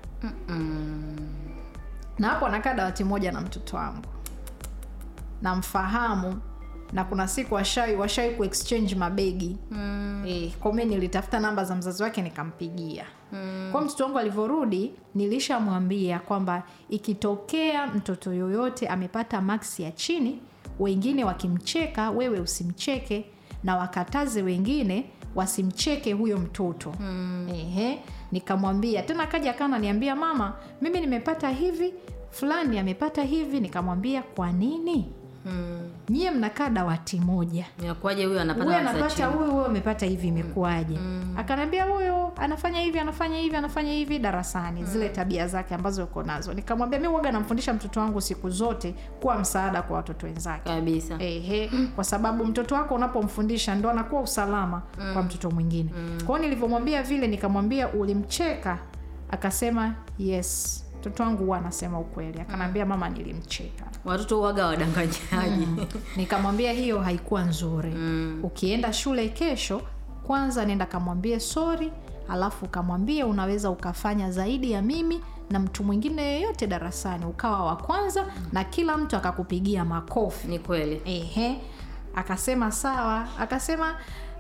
S2: Na hapo anakaa dawati moja na mtoto wangu namfahamu na kuna siku washawi washawi kuexchange mabegi mm. e, kwa mimi nilitafuta namba za mzazi wake nikampigia mm. kwa mtoto wangu alivyorudi nilishamwambia kwamba ikitokea mtoto yoyote amepata maksi ya chini wengine wakimcheka wewe usimcheke na wakataze wengine wasimcheke huyo mtoto mm. Ehe, nikamwambia tena kaja akawa ananiambia mama mimi nimepata hivi fulani amepata hivi nikamwambia kwa nini
S1: mm.
S2: nyie mnakaa dawati moja.
S1: Inakuwaje huyu anapata
S2: anapata huyu huyu amepata hivi imekuwaje? Akaniambia huyu anafanya hivi anafanya hivi anafanya hivi darasani. Zile tabia zake ambazo uko nazo. Nikamwambia mi waga namfundisha mtoto wangu siku zote kuwa msaada kwa watoto wenzake.
S1: Kabisa.
S2: Ehe, kwa sababu mtoto wako unapomfundisha ndo anakuwa usalama kwa mtoto mwingine. Kwao nilivyomwambia vile nikamwambia ulimcheka? Akasema yes mtoto wangu huwa anasema ukweli. Akanaambia mama nilimcheka.
S1: Watoto waga wadanganyaji.
S2: Nikamwambia hiyo haikuwa nzuri. Mm. ukienda shule kesho kwanza nenda kamwambie sori alafu ukamwambie unaweza ukafanya zaidi ya mimi na mtu mwingine yeyote darasani. Ukawa wa kwanza na kila mtu akakupigia makofi.
S1: Ni kweli.
S2: Ehe. Akasema sawa. Akasema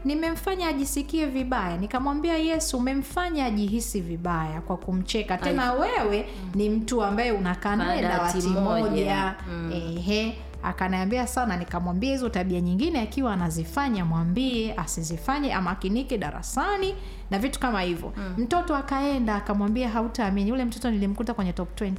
S2: nimemfanya ajisikie vibaya. Nikamwambia Yesu, umemfanya ajihisi vibaya kwa kumcheka. Tena wewe ni mtu ambaye unakaa naye
S1: Dawati moja.
S2: mm. ehe. Akaniambia sana nikamwambia hizo tabia nyingine akiwa anazifanya mwambie asizifanye amakinike darasani na vitu kama hivyo. Mtoto akaenda akamwambia hautaamini. Yule mtoto nilimkuta kwenye top 20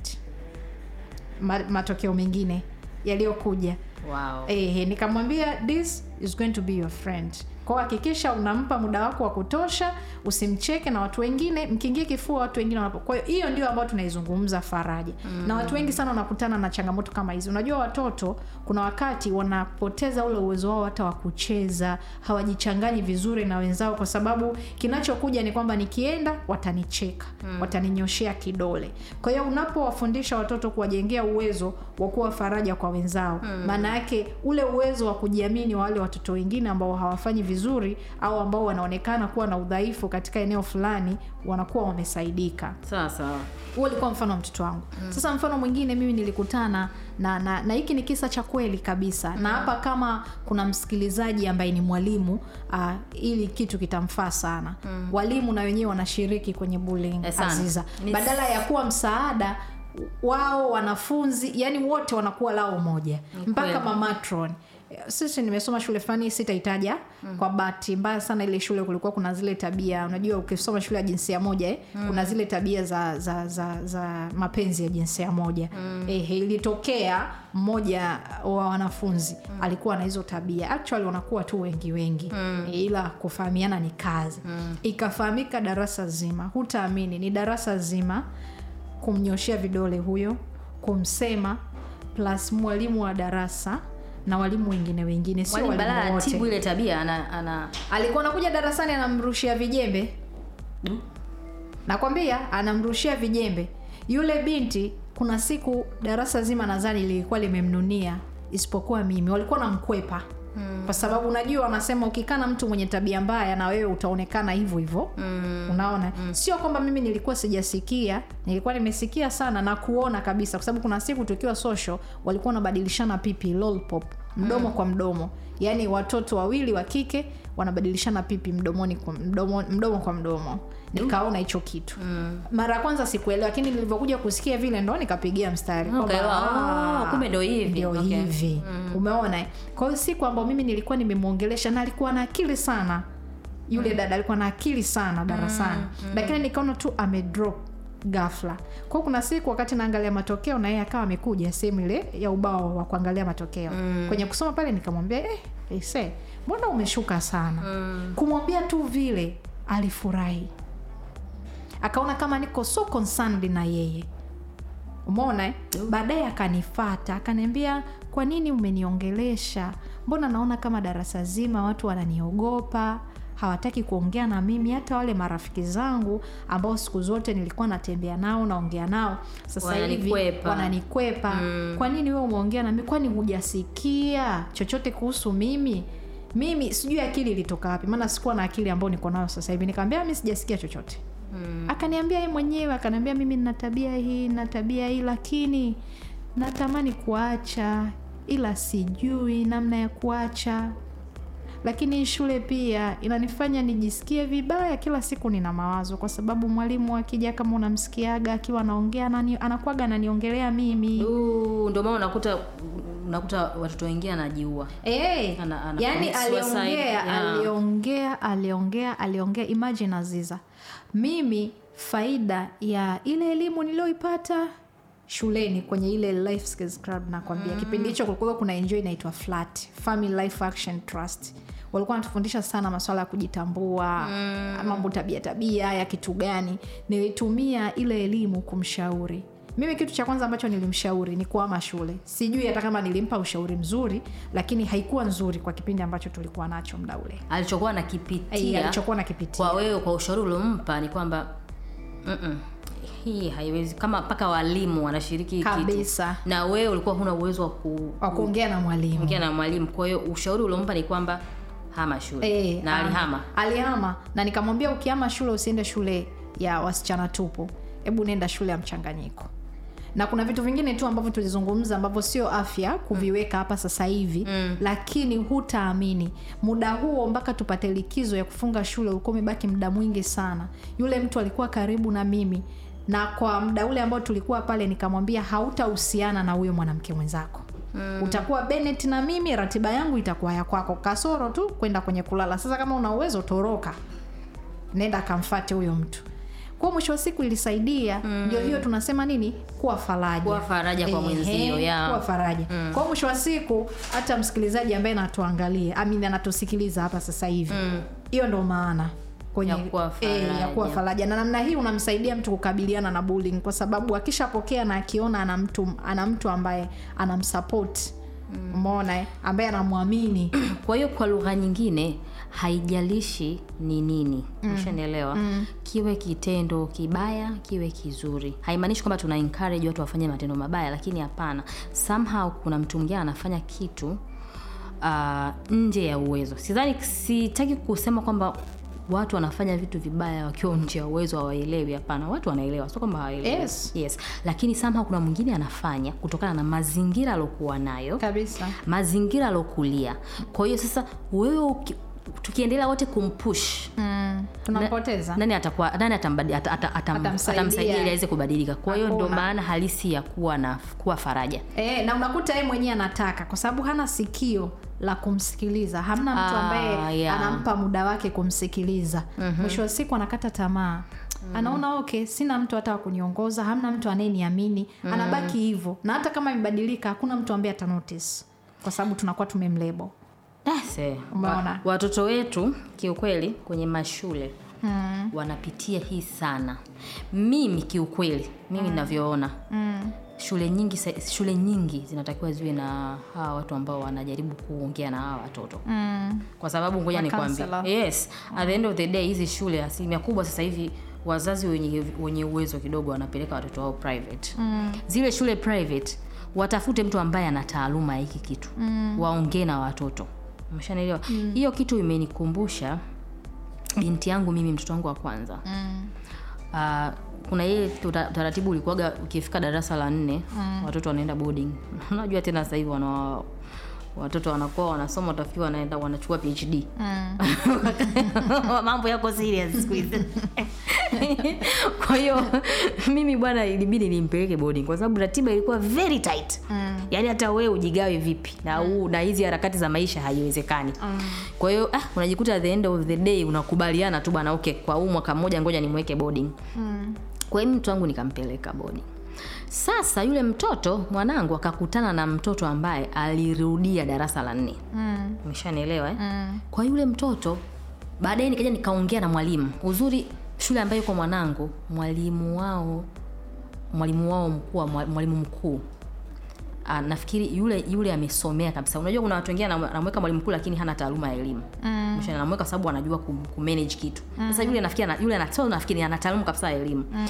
S2: Ma, matokeo mengine yaliyokuja.
S1: Wow.
S2: Ehe, nikamwambia this is going to be your friend kwao hakikisha unampa muda wako wa kutosha usimcheke na watu wengine mkiingie kifua watu wengine wanapo. Kwa hiyo hiyo ndio ambayo tunaizungumza faraja. Mm. na watu wengi sana wanakutana na changamoto kama hizi. Unajua watoto kuna wakati wanapoteza ule uwezo wao hata wa kucheza hawajichanganyi vizuri na wenzao kwa sababu kinachokuja ni kwamba nikienda watanicheka mm. wataninyoshea kidole. Kwa hiyo unapowafundisha watoto kuwajengea uwezo wa kuwa faraja kwa wenzao maana yake ule uwezo wa kujiamini wa wale watoto wengine ambao hawafanyi vizuri vizuri au ambao wanaonekana kuwa na udhaifu katika eneo fulani wanakuwa wamesaidika.
S1: Sawa sawa.
S2: Huo ulikuwa mfano wa mtoto wangu. Mm. sasa mfano mwingine mimi nilikutana na na na hiki ni kisa cha kweli kabisa. Mm. na hapa kama kuna msikilizaji ambaye ni mwalimu uh, ili kitu kitamfaa sana. Mm. walimu na wenyewe wanashiriki kwenye bullying
S1: Eh,
S2: aziza.
S1: Nis...
S2: badala ya kuwa msaada wao wanafunzi yani wote wanakuwa lao moja. Mpaka mamatron sisi nimesoma shule fulani sitaitaja mm. kwa bahati mbaya sana ile shule kulikuwa kuna zile tabia unajua ukisoma shule ya jinsia moja eh, mm. kuna zile tabia za za za, za mapenzi ya jinsia moja mm. eh, ilitokea mmoja wa wanafunzi mm. alikuwa na hizo tabia actually wanakuwa tu wengi wengi mm. eh, ila kufahamiana ni kazi mm. ikafahamika darasa zima hutaamini ni darasa zima kumnyoshea vidole huyo kumsema plus mwalimu wa darasa na walimu wengine wengine sio walimu
S1: tibu ile tabia ana, ana.
S2: Alikuwa anakuja darasani anamrushia vijembe.
S1: Mm.
S2: nakwambia anamrushia vijembe. Yule binti kuna siku darasa zima nadhani lilikuwa limemnunia isipokuwa mimi. Walikuwa namkwepa hmm. kwa sababu unajua wanasema ukikaa na mtu mwenye tabia mbaya na wewe utaonekana hivyo hivyo mm. unaona mm. sio kwamba mimi nilikuwa sijasikia nilikuwa nimesikia sana na kuona kabisa kwa sababu kuna siku tukiwa social walikuwa wanabadilishana pipi lollipop mdomo mm. kwa mdomo yaani watoto wawili wa kike wanabadilishana pipi mdomoni kwa mdomo, mdomo kwa mdomo nikaona hicho kitu mm. mara ya kwanza sikuelewa lakini nilivyokuja kusikia vile ndo nikapigia mstari
S1: okay.
S2: Ah,
S1: oh, kumbe ndo hivi.
S2: ndio
S1: Okay.
S2: hivi umeona eh? kwa hiyo siku ambayo mimi nilikuwa nimemwongelesha na alikuwa na akili sana yule dada alikuwa na akili sana darasani lakini nikaona tu amedrop gafla kwao kuna siku wakati naangalia matokeo na yeye akawa amekuja sehemu ile ya ubao wa kuangalia matokeo mm. kwenye kusoma pale nikamwambia eh, mbona umeshuka sana mm. kumwambia tu vile alifurahi akaona kama niko so concerned na yeye. Umeona eh? baadaye akanifata akaniambia kwa nini umeniongelesha? Mbona naona kama darasa zima watu wananiogopa hawataki kuongea na mimi hata wale marafiki zangu ambao siku zote nilikuwa natembea nao naongea nao sasa hivi
S1: Wananikwepa.
S2: mm. kwa nini wewe umeongea nami kwani hujasikia chochote kuhusu mimi? Mimi sijui akili ilitoka wapi maana sikuwa na akili ambayo niko nayo sasa hivi. Nikaambia mi sijasikia chochote mm. akaniambia yeye mwenyewe akaniambia mimi nina tabia hii na tabia hii lakini natamani kuacha ila sijui namna ya kuacha. Lakini shule pia inanifanya nijisikie vibaya kila siku nina mawazo kwa sababu mwalimu akija kama unamsikiaga akiwa anaongea anani- anakuwaga ananiongelea mimi.
S1: Ndio maana unakuta unakuta watoto wengine anajiua.
S2: Hey,
S1: Ana- ana
S2: yani aliongea aliongea aliongea aliongea imagine aziza mimi faida ya ile elimu niliyoipata shuleni kwenye ile life skills club nakwambia mm. kipindi hicho kulikuwa kuna enjoy inaitwa flat family life action trust walikuwa wanatufundisha sana maswala ya kujitambua mm. mambo tabia tabia ya kitu gani nilitumia ile elimu kumshauri mimi kitu cha kwanza ambacho nilimshauri ni kuama shule. Sijui hata kama nilimpa ushauri mzuri lakini haikuwa nzuri kwa kipindi ambacho tulikuwa nacho mda ule.
S1: Alichokuwa nakipitia
S2: alichokuwa nakipitia
S1: kwa wewe kwa ushauri uliompa ni kwamba mm-mm, hii haiwezi kama mpaka walimu wanashiriki kabisa. Kitu na wewe ulikuwa huna uwezo wa ku-
S2: kuongea na mwalimu.
S1: na mwalimu. Kwa hiyo ushauri uliompa ni kwamba hama shule.
S2: E,
S1: na
S2: ama.
S1: alihama.
S2: Alihama. Na nikamwambia ukiama shule usiende shule ya wasichana tupo hebu nenda shule ya mchanganyiko na kuna vitu vingine tu ambavyo tulizungumza ambavyo sio afya kuviweka hapa sasa hivi mm. lakini hutaamini. Muda huo mpaka tupate likizo ya kufunga shule ulikuwa umebaki muda mwingi sana. Yule mtu alikuwa karibu na mimi na kwa muda ule ambao tulikuwa pale nikamwambia hautahusiana na huyo mwanamke mwenzako. Mm. utakuwa benet na mimi ratiba yangu itakuwa ya kwako. Kasoro tu kwenda kwenye kulala. Sasa kama una uwezo toroka. Nenda akamfate huyo mtu kwa mwisho wa siku ilisaidia. Ndio hiyo tunasema nini? Kuwa faraja.
S1: Kuwa faraja kwa mwenzio, ya.
S2: kuwa faraja. Kwa mwisho wa siku hata msikilizaji ambaye anatuangalia amini anatusikiliza hapa sasa hivi. Hiyo ndo maana kwenye
S1: Ya kuwa
S2: eh, ya kuwa
S1: faraja.
S2: faraja na namna hii unamsaidia mtu kukabiliana na bullying kwa sababu akishapokea na akiona ana mtu ana mtu ambaye anamsupport umeona eh, ambaye anamwamini.
S1: Kwa hiyo kwa lugha nyingine haijalishi ni nini. Ushanielewa kiwe kitendo kibaya kiwe kizuri. Haimaanishi kwamba tuna encourage watu wafanye matendo mabaya lakini hapana. Somehow kuna mtu mwingine anafanya kitu uh, nje ya uwezo. Sidhani sitaki kusema kwamba watu wanafanya vitu vibaya wakiwa nje ya uwezo hawaelewi. Hapana watu wanaelewa sio kwamba hawaelewi.
S2: Yes.
S1: yes. Lakini somehow kuna mwingine anafanya kutokana na mazingira aliokuwa nayo.
S2: Kabisa.
S1: Mazingira alokulia kwa hiyo sasa wewe tukiendelea wote kumpush.
S2: Mm. tunampoteza.
S1: Nani atakuwa nani atambadi, at, at, atam,
S2: Atamsaidia.
S1: atamsaidia ili aweze kubadilika. Kwa hiyo ndo maana halisi ya kuwa na kuwa faraja.
S2: E, na unakuta yeye mwenyewe anataka kwa sababu hana sikio la kumsikiliza. Hamna mtu
S1: Ah,
S2: ambaye
S1: yeah.
S2: anampa muda wake kumsikiliza. Mwisho wa siku anakata tamaa. Anaona okay sina mtu hata wa kuniongoza hamna mtu anayeniamini. Anabaki hivyo. Na hata kama imebadilika hakuna mtu ambaye atanotice. Kwa sababu tunakuwa tumemlebo
S1: Ase,
S2: Umeona?
S1: wa, watoto wetu kiukweli kwenye mashule mm. wanapitia hii sana mimi kiukweli mimi ninavyoona
S2: mm.
S1: shule nyingi shule nyingi zinatakiwa ziwe na hawa watu ambao wanajaribu kuongea na hawa watoto
S2: Mm.
S1: kwa sababu ngoja nikwambie yes mm. at the end of the day hizi shule asilimia kubwa sasa hivi wazazi wenye, wenye uwezo kidogo wanapeleka watoto wao private mm. zile shule private watafute mtu ambaye ana taaluma ya hiki kitu mm. waongee na watoto umeshanielewa hiyo kitu imenikumbusha binti yangu mimi mtoto wangu wa kwanza
S2: Mm.
S1: Uh, kuna ile tuta- utaratibu ulikuwaga ukifika darasa la nne mm. watoto wanaenda boarding unajua tena sasa hivi wana watoto wanakuwa wanasoma utafikiri wanaenda wanachukua phd
S2: Mm.
S1: mambo yako serious siku hizi kwa hiyo mimi bwana ilibidi nimpeleke boarding kwa sababu ratiba ilikuwa very tight
S2: Mm.
S1: yaani hata wewe ujigawe vipi na huu na hizi harakati za maisha haiwezekani
S2: Mm.
S1: kwa hiyo ah, unajikuta at the end of the day unakubaliana tu bana okay kwa huu mwaka mmoja ngoja nimweke boarding
S2: Mm.
S1: kwa hiyo mtu wangu nikampeleka boarding sasa yule mtoto mwanangu akakutana na mtoto ambaye alirudia darasa la nne
S2: Mm.
S1: umeshanielewa eh?
S2: Mm.
S1: kwa yule mtoto baadaye nikaja nikaongea na mwalimu uzuri shule ambayo yuko mwanangu mwalimu wao mwalimu wao mkuu mwalimu mkuu Ah, nafikiri yule yule amesomea kabisa. Unajua kuna watu wengine anam- anamweka mwalimu mkuu lakini hana taaluma ya elimu.
S2: Mm.
S1: Mshana anamweka sababu anajua ku, ku manage kitu. Sasa yule nafikiri yule anatoa nafikiri ana taaluma kabisa ya elimu.
S2: Mm.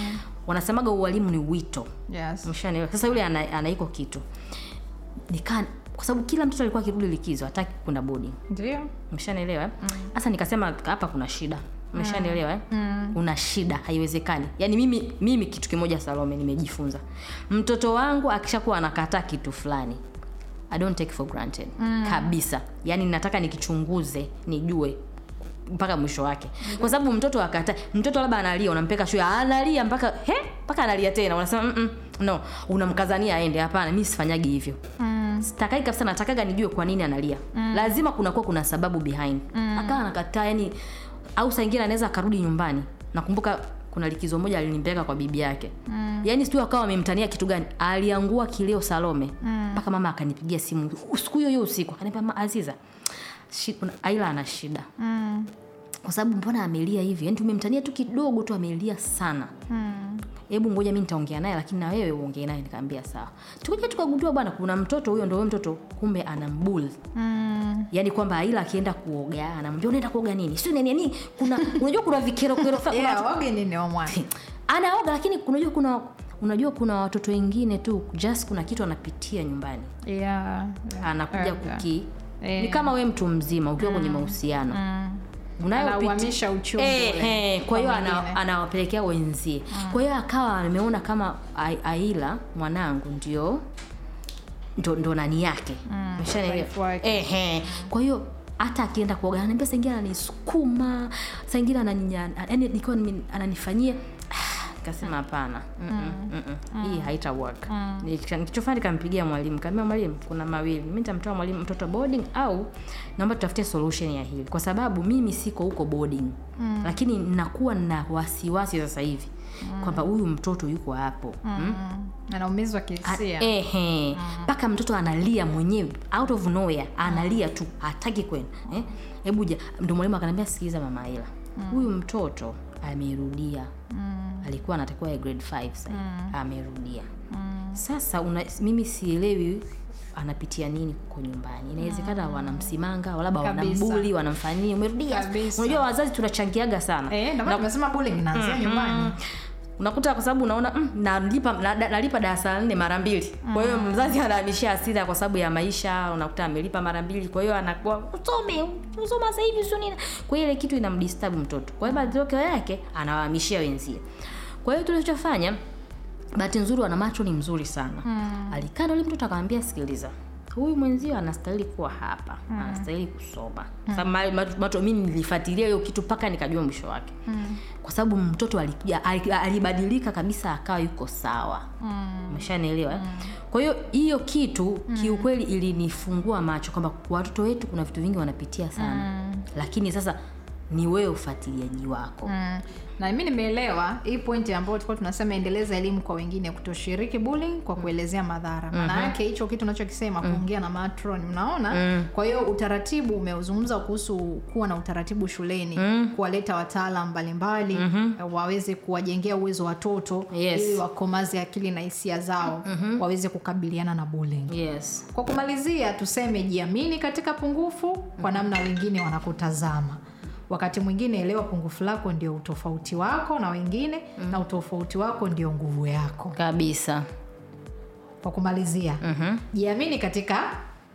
S1: wanasemaga ualimu ni wito.
S2: Yes.
S1: mshana sasa yule ana, ana iko kitu. Nikaa kwa sababu kila mtoto alikuwa akirudi likizo hataki kwenda boarding
S2: Ndio.
S1: mshanaelewa sasa nikasema hapa kuna shida umeshanielewa eh? una shida haiwezekani. Yaani mimi mimi kitu kimoja salome nimejifunza. Mtoto wangu akishakuwa anakataa kitu fulani i don't take for granted. Kabisa. Yaani nataka nikichunguze nijue mpaka mwisho wake. Kwa sababu mtoto akata mtoto labda analia unampeka shule analia mpaka he? Mpaka analia tena. Unasema mm no. Unamkazania aende. Hapana mi sifanyagi hivyo.
S2: Mm.
S1: sitakai kabisa natakaga nijue kwa nini analia. Mm. lazima kunakuwa kuna sababu behind. Mm. akawa anakataa yani au saa ingine anaweza akarudi nyumbani. Nakumbuka kuna likizo moja alinimpeleka kwa bibi yake. Mm. yaani sijui akawa amemtania kitu gani. Aliangua kilio salome. Mpaka mama akanipigia simu. Siku hiyo hiyo usiku. Akaniambia "Ma, aziza aila ana shida.
S2: Mm.
S1: Kwa sababu mbona amelia hivi yani tumemtania tu kidogo tu amelia sana hebu hmm. ngoja mi nitaongea naye lakini na wewe uongee naye nikaambia sawa tukuja tukagundua bwana kuna mtoto huyo ndo mtoto kumbe ana mbul
S2: Mm.
S1: yaani kwamba ila akienda kuoga anamwambia unaenda kuoga nini sio nini yani kuna unajua kuna vikerokero
S2: Yeah,
S1: anaoga lakini unajua kuna unajua kuna watoto wengine tu just kuna kitu anapitia nyumbani
S2: Yeah. yeah.
S1: anakuja
S2: Yeah.
S1: kuki
S2: yeah.
S1: ni kama we mtu mzima ukiwa kwenye mahusiano
S2: Mm. Anauhamisha uchungu
S1: Eh, eh, kwa hiyo ana- anawapelekea wenzie. Kwa hiyo akawa ameona kama aila mwanangu ndio ndo, ndo nani yake.
S2: Mm, wife
S1: kwa hiyo hata akienda kuoga ananiambia saingine ananisukuma saingine ingine ananinya- yaani nikiwa ananifanyia Ah, nikasema hapana. Mm-mm, mm-mm. hii haita work. Nikicha- nikichofanya nikampigia mwalimu. Kaambia mwalimu kuna mawili. Mi nitamtoa mwalimu mtoto boarding au naomba tutafute solution ya hili. Kwa sababu mimi siko huko boarding. Mm. lakini nakuwa na wasiwasi sasa hivi kwamba huyu mtoto yuko hapo. Mm.
S2: Mm. anaumizwa kihisia.
S1: Ehe, mpaka mtoto analia mwenyewe out of nowhere. Analia tu hataki kwenda. Hebu eh? ndo mwalimu akaniambia sikiliza mama Ila, huyu mtoto amerudia. Alikuwa anatakiwa ya grade 5 sasa amerudia. Sasa una, mimi sielewi anapitia nini huko nyumbani. Inawezekana wanamsimanga labda wanambuli wanamfanyia. Umerudia. Unajua wazazi tunachangiaga sana.
S2: E,
S1: Na-
S2: tumesema inaanzia nyumbani
S1: unakuta kwa sababu unaona mm, nalipa na- nalipa darasa la nne mara mbili. Kwa hiyo mzazi anahamishia hasira kwa sababu ya maisha unakuta amelipa mara mbili. Kwa hiyo anakuwa usome usoma sasa hivi sio nini. Kwa hiyo ile kitu inamdisturb mtoto. Kwa hiyo matokeo yake anawahamishia wenzie. Kwa hiyo tulichofanya bahati nzuri wana macho ni mzuri sana. Mm. alikaa yule mtoto akamwambia sikiliza huyu mwenzio anastahili kuwa hapa mm. anastahili kusoma mm. mi nilifuatilia hiyo kitu mpaka nikajua mwisho wake mm. kwa sababu mtoto alibadilika kabisa akawa yuko sawa umeshanielewa mm. kwa hiyo hiyo kitu mm. kiukweli ilinifungua macho kwamba watoto wetu kuna vitu vingi wanapitia sana mm. lakini sasa ni wewe ufuatiliaji wako.
S2: Mm. na mi nimeelewa hii pointi ambayo tulikuwa tunasema endeleza elimu kwa wengine kutoshiriki bullying kwa kuelezea madhara. Maana yake hicho kitu unachokisema kuongea na matron unaona kwa hiyo utaratibu umeuzungumza kuhusu kuwa na utaratibu shuleni kuwaleta wataalam mbalimbali waweze kuwajengea uwezo watoto
S1: Yes.
S2: ili wakomaze akili na hisia zao waweze kukabiliana na bullying.
S1: Yes.
S2: Kwa kumalizia tuseme jiamini katika pungufu kwa namna wengine wanakutazama wakati mwingine elewa pungufu lako ndio utofauti wako na wengine na utofauti wako ndio nguvu yako.
S1: Kabisa.
S2: Kwa kumalizia
S1: Mhm.
S2: jiamini katika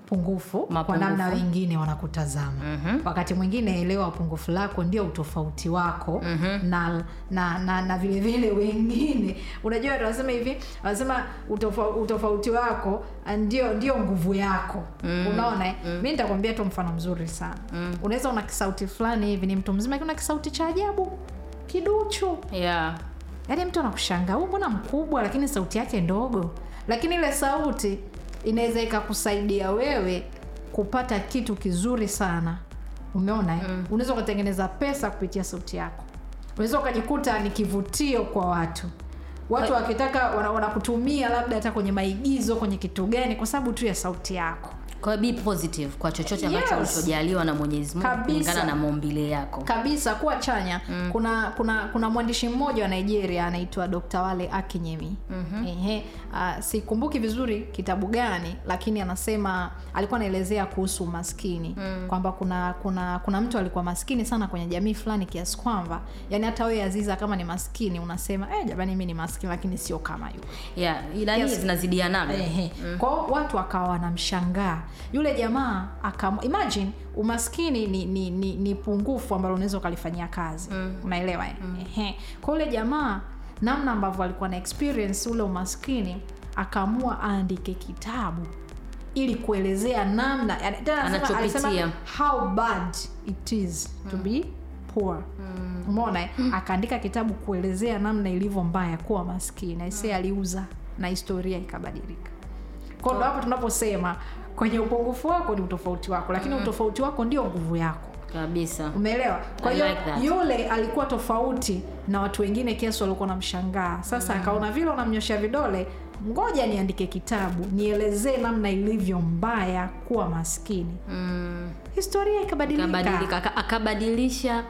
S2: pungufu kwa namna wengine wanakutazama. Wakati mwingine elewa pungufu lako ndio utofauti wako na, na, na, na vile vile wengine. Unajua wanasema hivi wanasema utofa, utofauti wako ah, ndio ndio nguvu yako. Unaona eh? mi nitakwambia tu mfano mzuri sana. Unaweza una kisauti fulani hivi ni mtu mzima una kisauti cha ajabu. Kiduchu.
S1: Yeah.
S2: Yaani mtu anakushanga huu mbona mkubwa lakini sauti yake ndogo? Lakini ile sauti inaweza ikakusaidia wewe kupata kitu kizuri sana umeona eh? mm. unaweza ukatengeneza pesa kupitia sauti yako unaweza ukajikuta ni kivutio kwa watu watu wakitaka wana- wanakutumia labda hata kwenye maigizo kwenye kitu gani kwa sababu tu ya sauti yako
S1: kwa hiyo be positive kwa chochote ambacho
S2: Yes.
S1: ulichojaliwa na mwenyezi mungu kulingana na maumbile yako
S2: kabisa kuwa chanya mm. kuna kuna kuna mwandishi mmoja wa nigeria anaitwa dr wale akinyemi mm-hmm. Ehe, uh, sikumbuki vizuri kitabu gani lakini anasema alikuwa anaelezea kuhusu maskini mm. kwamba kuna kuna kuna mtu alikuwa maskini sana kwenye jamii fulani kiasi kwamba yani hata wewe aziza kama ni maskini unasema eh, jamani mimi ni maskini lakini sio kama yule
S1: yeah ilani
S2: Yes.
S1: zinazidianaga
S2: Ehe. kwao watu wakawa wanamshangaa yule jamaa akam imagine umaskini ni, ni, ni, ni pungufu ambalo unaweza ukalifanyia kazi mm. unaelewa eh? Ehe. kwa yule jamaa namna ambavyo alikuwa na experience ule umaskini akaamua aandike kitabu ili kuelezea namna
S1: Anachopitia.
S2: how bad it is to be poor umeona eh? akaandika kitabu kuelezea namna ilivyo mbaya kuwa maskini aisee aliuza na historia ikabadilika Kwa ndo hapo tunaposema kwenye upungufu wako ni utofauti wako lakini utofauti wako ndio nguvu yako.
S1: Kabisa.
S2: Umeelewa? Kwa hiyo
S1: like
S2: yule alikuwa tofauti na watu wengine kiasi walikuwa namshangaa sasa akaona vile unamnyoshea vidole ngoja niandike kitabu nielezee namna ilivyo mbaya kuwa maskini.
S1: Mm.
S2: historia ikabadilika.
S1: Akabadilisha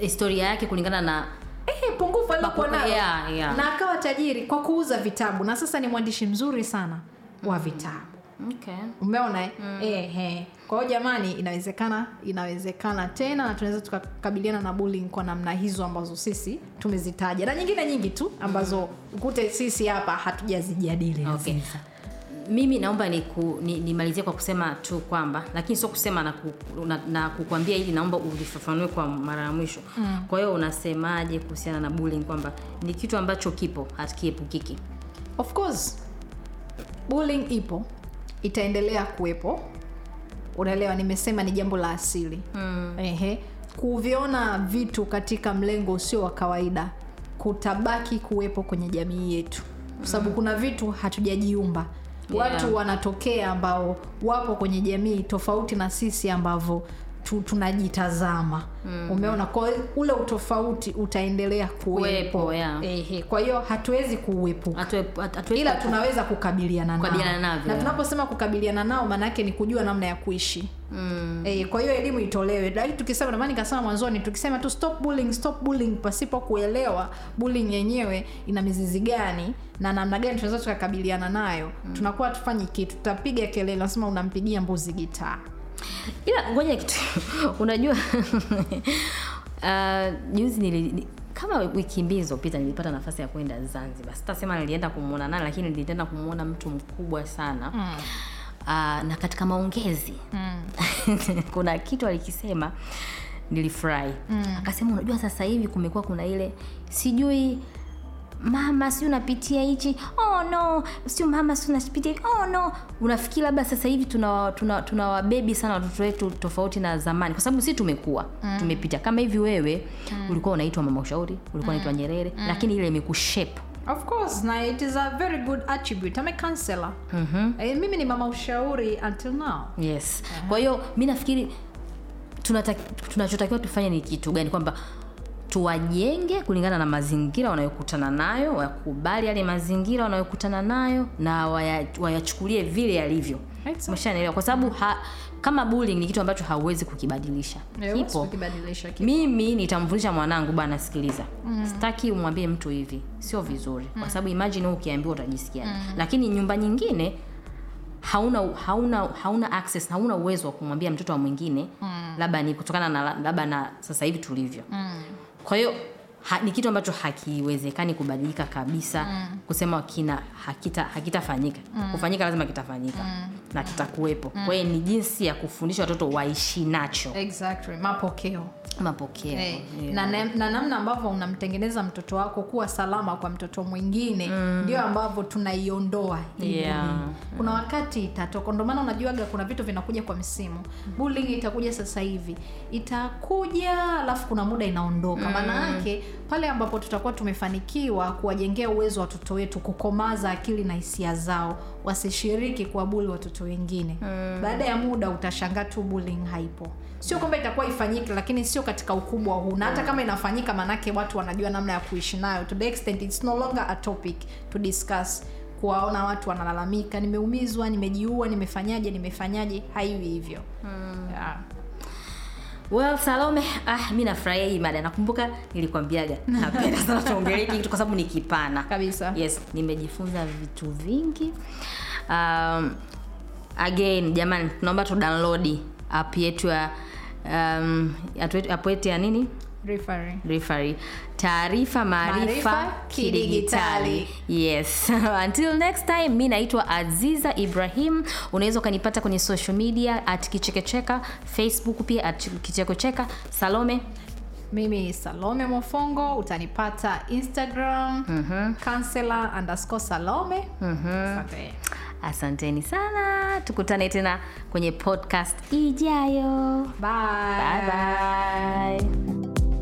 S1: historia yake kulingana na
S2: Ehe, pungufu
S1: alikuwa
S2: nayo
S1: yeah, yeah.
S2: na akawa tajiri kwa kuuza vitabu. Na sasa ni mwandishi mzuri sana wa vitabu
S1: okay.
S2: umeona mm. Eh, eh. kwa hiyo jamani inawezekana inawezekana tena na tunaweza tukakabiliana na bullying kwa namna hizo ambazo sisi tumezitaja na nyingine nyingi tu ambazo ukute sisi hapa hatujazijadili
S1: Okay. Mimi naomba nimalizie ni- ni kwa kusema tu kwamba lakini sio kusema na, ku, na, na kukwambia ili naomba ulifafanue kwa mara ya mwisho mm. kwa hiyo unasemaje kuhusiana na bullying kwamba ni kitu ambacho kipo hakiepukiki
S2: of course bullying ipo itaendelea kuwepo unaelewa nimesema ni jambo la asili mm. Ehe. kuviona vitu katika mlengo usio wa kawaida kutabaki kuwepo kwenye jamii yetu kwa sababu kuna vitu hatujajiumba
S1: Yeah.
S2: watu wanatokea ambao wapo kwenye jamii tofauti na sisi ambavyo tu, tunajitazama mm. umeona kwa ule utofauti utaendelea kuwepo
S1: yeah.
S2: Ehe. kwa hiyo hatuwezi kuuepuka ila tunaweza kukabiliana nao na tunaposema kukabiliana nao maana yake ni kujua namna ya kuishi
S1: mm.
S2: Ehe, kwa hiyo elimu itolewe lakini tukisema ndio maana nikasema mwanzoni tukisema tu stop bullying stop bullying pasipo kuelewa bullying yenyewe ina mizizi gani na namna gani tunaweza tukakabiliana nayo mm. tunakuwa tufanyi kitu tutapiga kelele nasema unampigia mbuzi gitaa
S1: ila ngoja kitu unajua uh, juzi nili, kama wiki mbili zilizopita nilipata nafasi ya kwenda zanzibar sitasema nilienda kumwona nani lakini nilienda kumwona mtu mkubwa sana mm. uh, na katika maongezi mm. kuna kitu alikisema nilifurahi mm. akasema unajua sasa hivi kumekuwa kuna ile sijui mama si unapitia hichi? Oh no. Sio mama si unapitia hivi oh no. Unafikiri labda sasa hivi tuna tuna, tuna wabebi sana watoto wetu tofauti na zamani? Kwa sababu si tumekuwa mm. tumepita. Kama hivi wewe mm. ulikuwa unaitwa mama ushauri ulikuwa unaitwa nyerere mm. lakini ile imekushape
S2: of course na it is a very good attribute. I'm a counselor. Mm-hmm. e, mimi ni mama ushauri until now.
S1: Yes. Kwa hiyo mi nafikiri tunata- tunachotakiwa tufanye ni kitu gani? Kwamba tuwajenge kulingana na mazingira wanayokutana nayo wakubali yale mazingira wanayokutana nayo na waya- wayachukulie vile yalivyo. Umeshanielewa kwa sababu ha, kama bullying ni kitu ambacho hauwezi kukibadilisha. Kipo. mimi nitamfundisha mwanangu bana sikiliza. Mm. sitaki umwambie mtu hivi. Sio vizuri. Kwa sababu imagine wewe ukiambiwa utajisikia mm. lakini nyumba nyingine hauna hauna hauna access hauna uwezo wa kumwambia mtoto wa mwingine mm. labda ni kutokana na labda na sasa hivi tulivyo. Mm. Kwa hiyo ha, ni kitu ambacho hakiwezekani kubadilika kabisa mm. kusema kina hakita hakitafanyika. Mm. kufanyika lazima kitafanyika mm. na kitakuwepo. Mm. kwa hiyo ni jinsi ya kufundisha watoto waishi nacho.
S2: Exactly. Mapokeo.
S1: Mapokeo
S2: hey.
S1: yeah.
S2: na, na, na namna ambavyo unamtengeneza mtoto wako kuwa salama kwa mtoto mwingine ndio ambavyo tunaiondoa.
S1: Yeah.
S2: kuna wakati itatoka. Ndio maana unajuaga kuna vitu vinakuja kwa msimu. Bullying itakuja sasa hivi. Itakuja alafu kuna muda inaondoka. Maana yake pale ambapo tutakuwa tumefanikiwa kuwajengea uwezo wa watoto wetu kukomaza akili na hisia zao wasishiriki kuwabuli watoto wengine. Baada ya muda utashangaa tu bullying haipo. Sio kwamba itakuwa ifanyike lakini sio katika ukubwa huu. Na hata kama inafanyika maanake watu wanajua namna ya kuishi nayo. To the extent it's no longer a topic to discuss kuwaona watu wanalalamika nimeumizwa nimejiua nimefanyaje nimefanyaje. Haiwi hivyo. Yeah.
S1: Well salome. Ah, mi nafurahia hii mada. Nakumbuka nilikwambiaga. Napenda sana tuongelee kitu kwa sababu ni kipana.
S2: Kabisa.
S1: Yes nimejifunza vitu vingi. Um, again jamani tunaomba tu download app yetu ya um, app yetu ya nini Referee. taarifa maarifa kidigitali. yes. Until next time mi naitwa aziza ibrahim. Unaweza ukanipata kwenye social media at kichekecheka facebook pia at kichekocheka salome?
S2: Mimi salome mofongo utanipata instagram counselor andasco salome. Asante.
S1: asanteni sana. Tukutane tena kwenye podcast ijayo.
S2: Bye.
S1: bye bye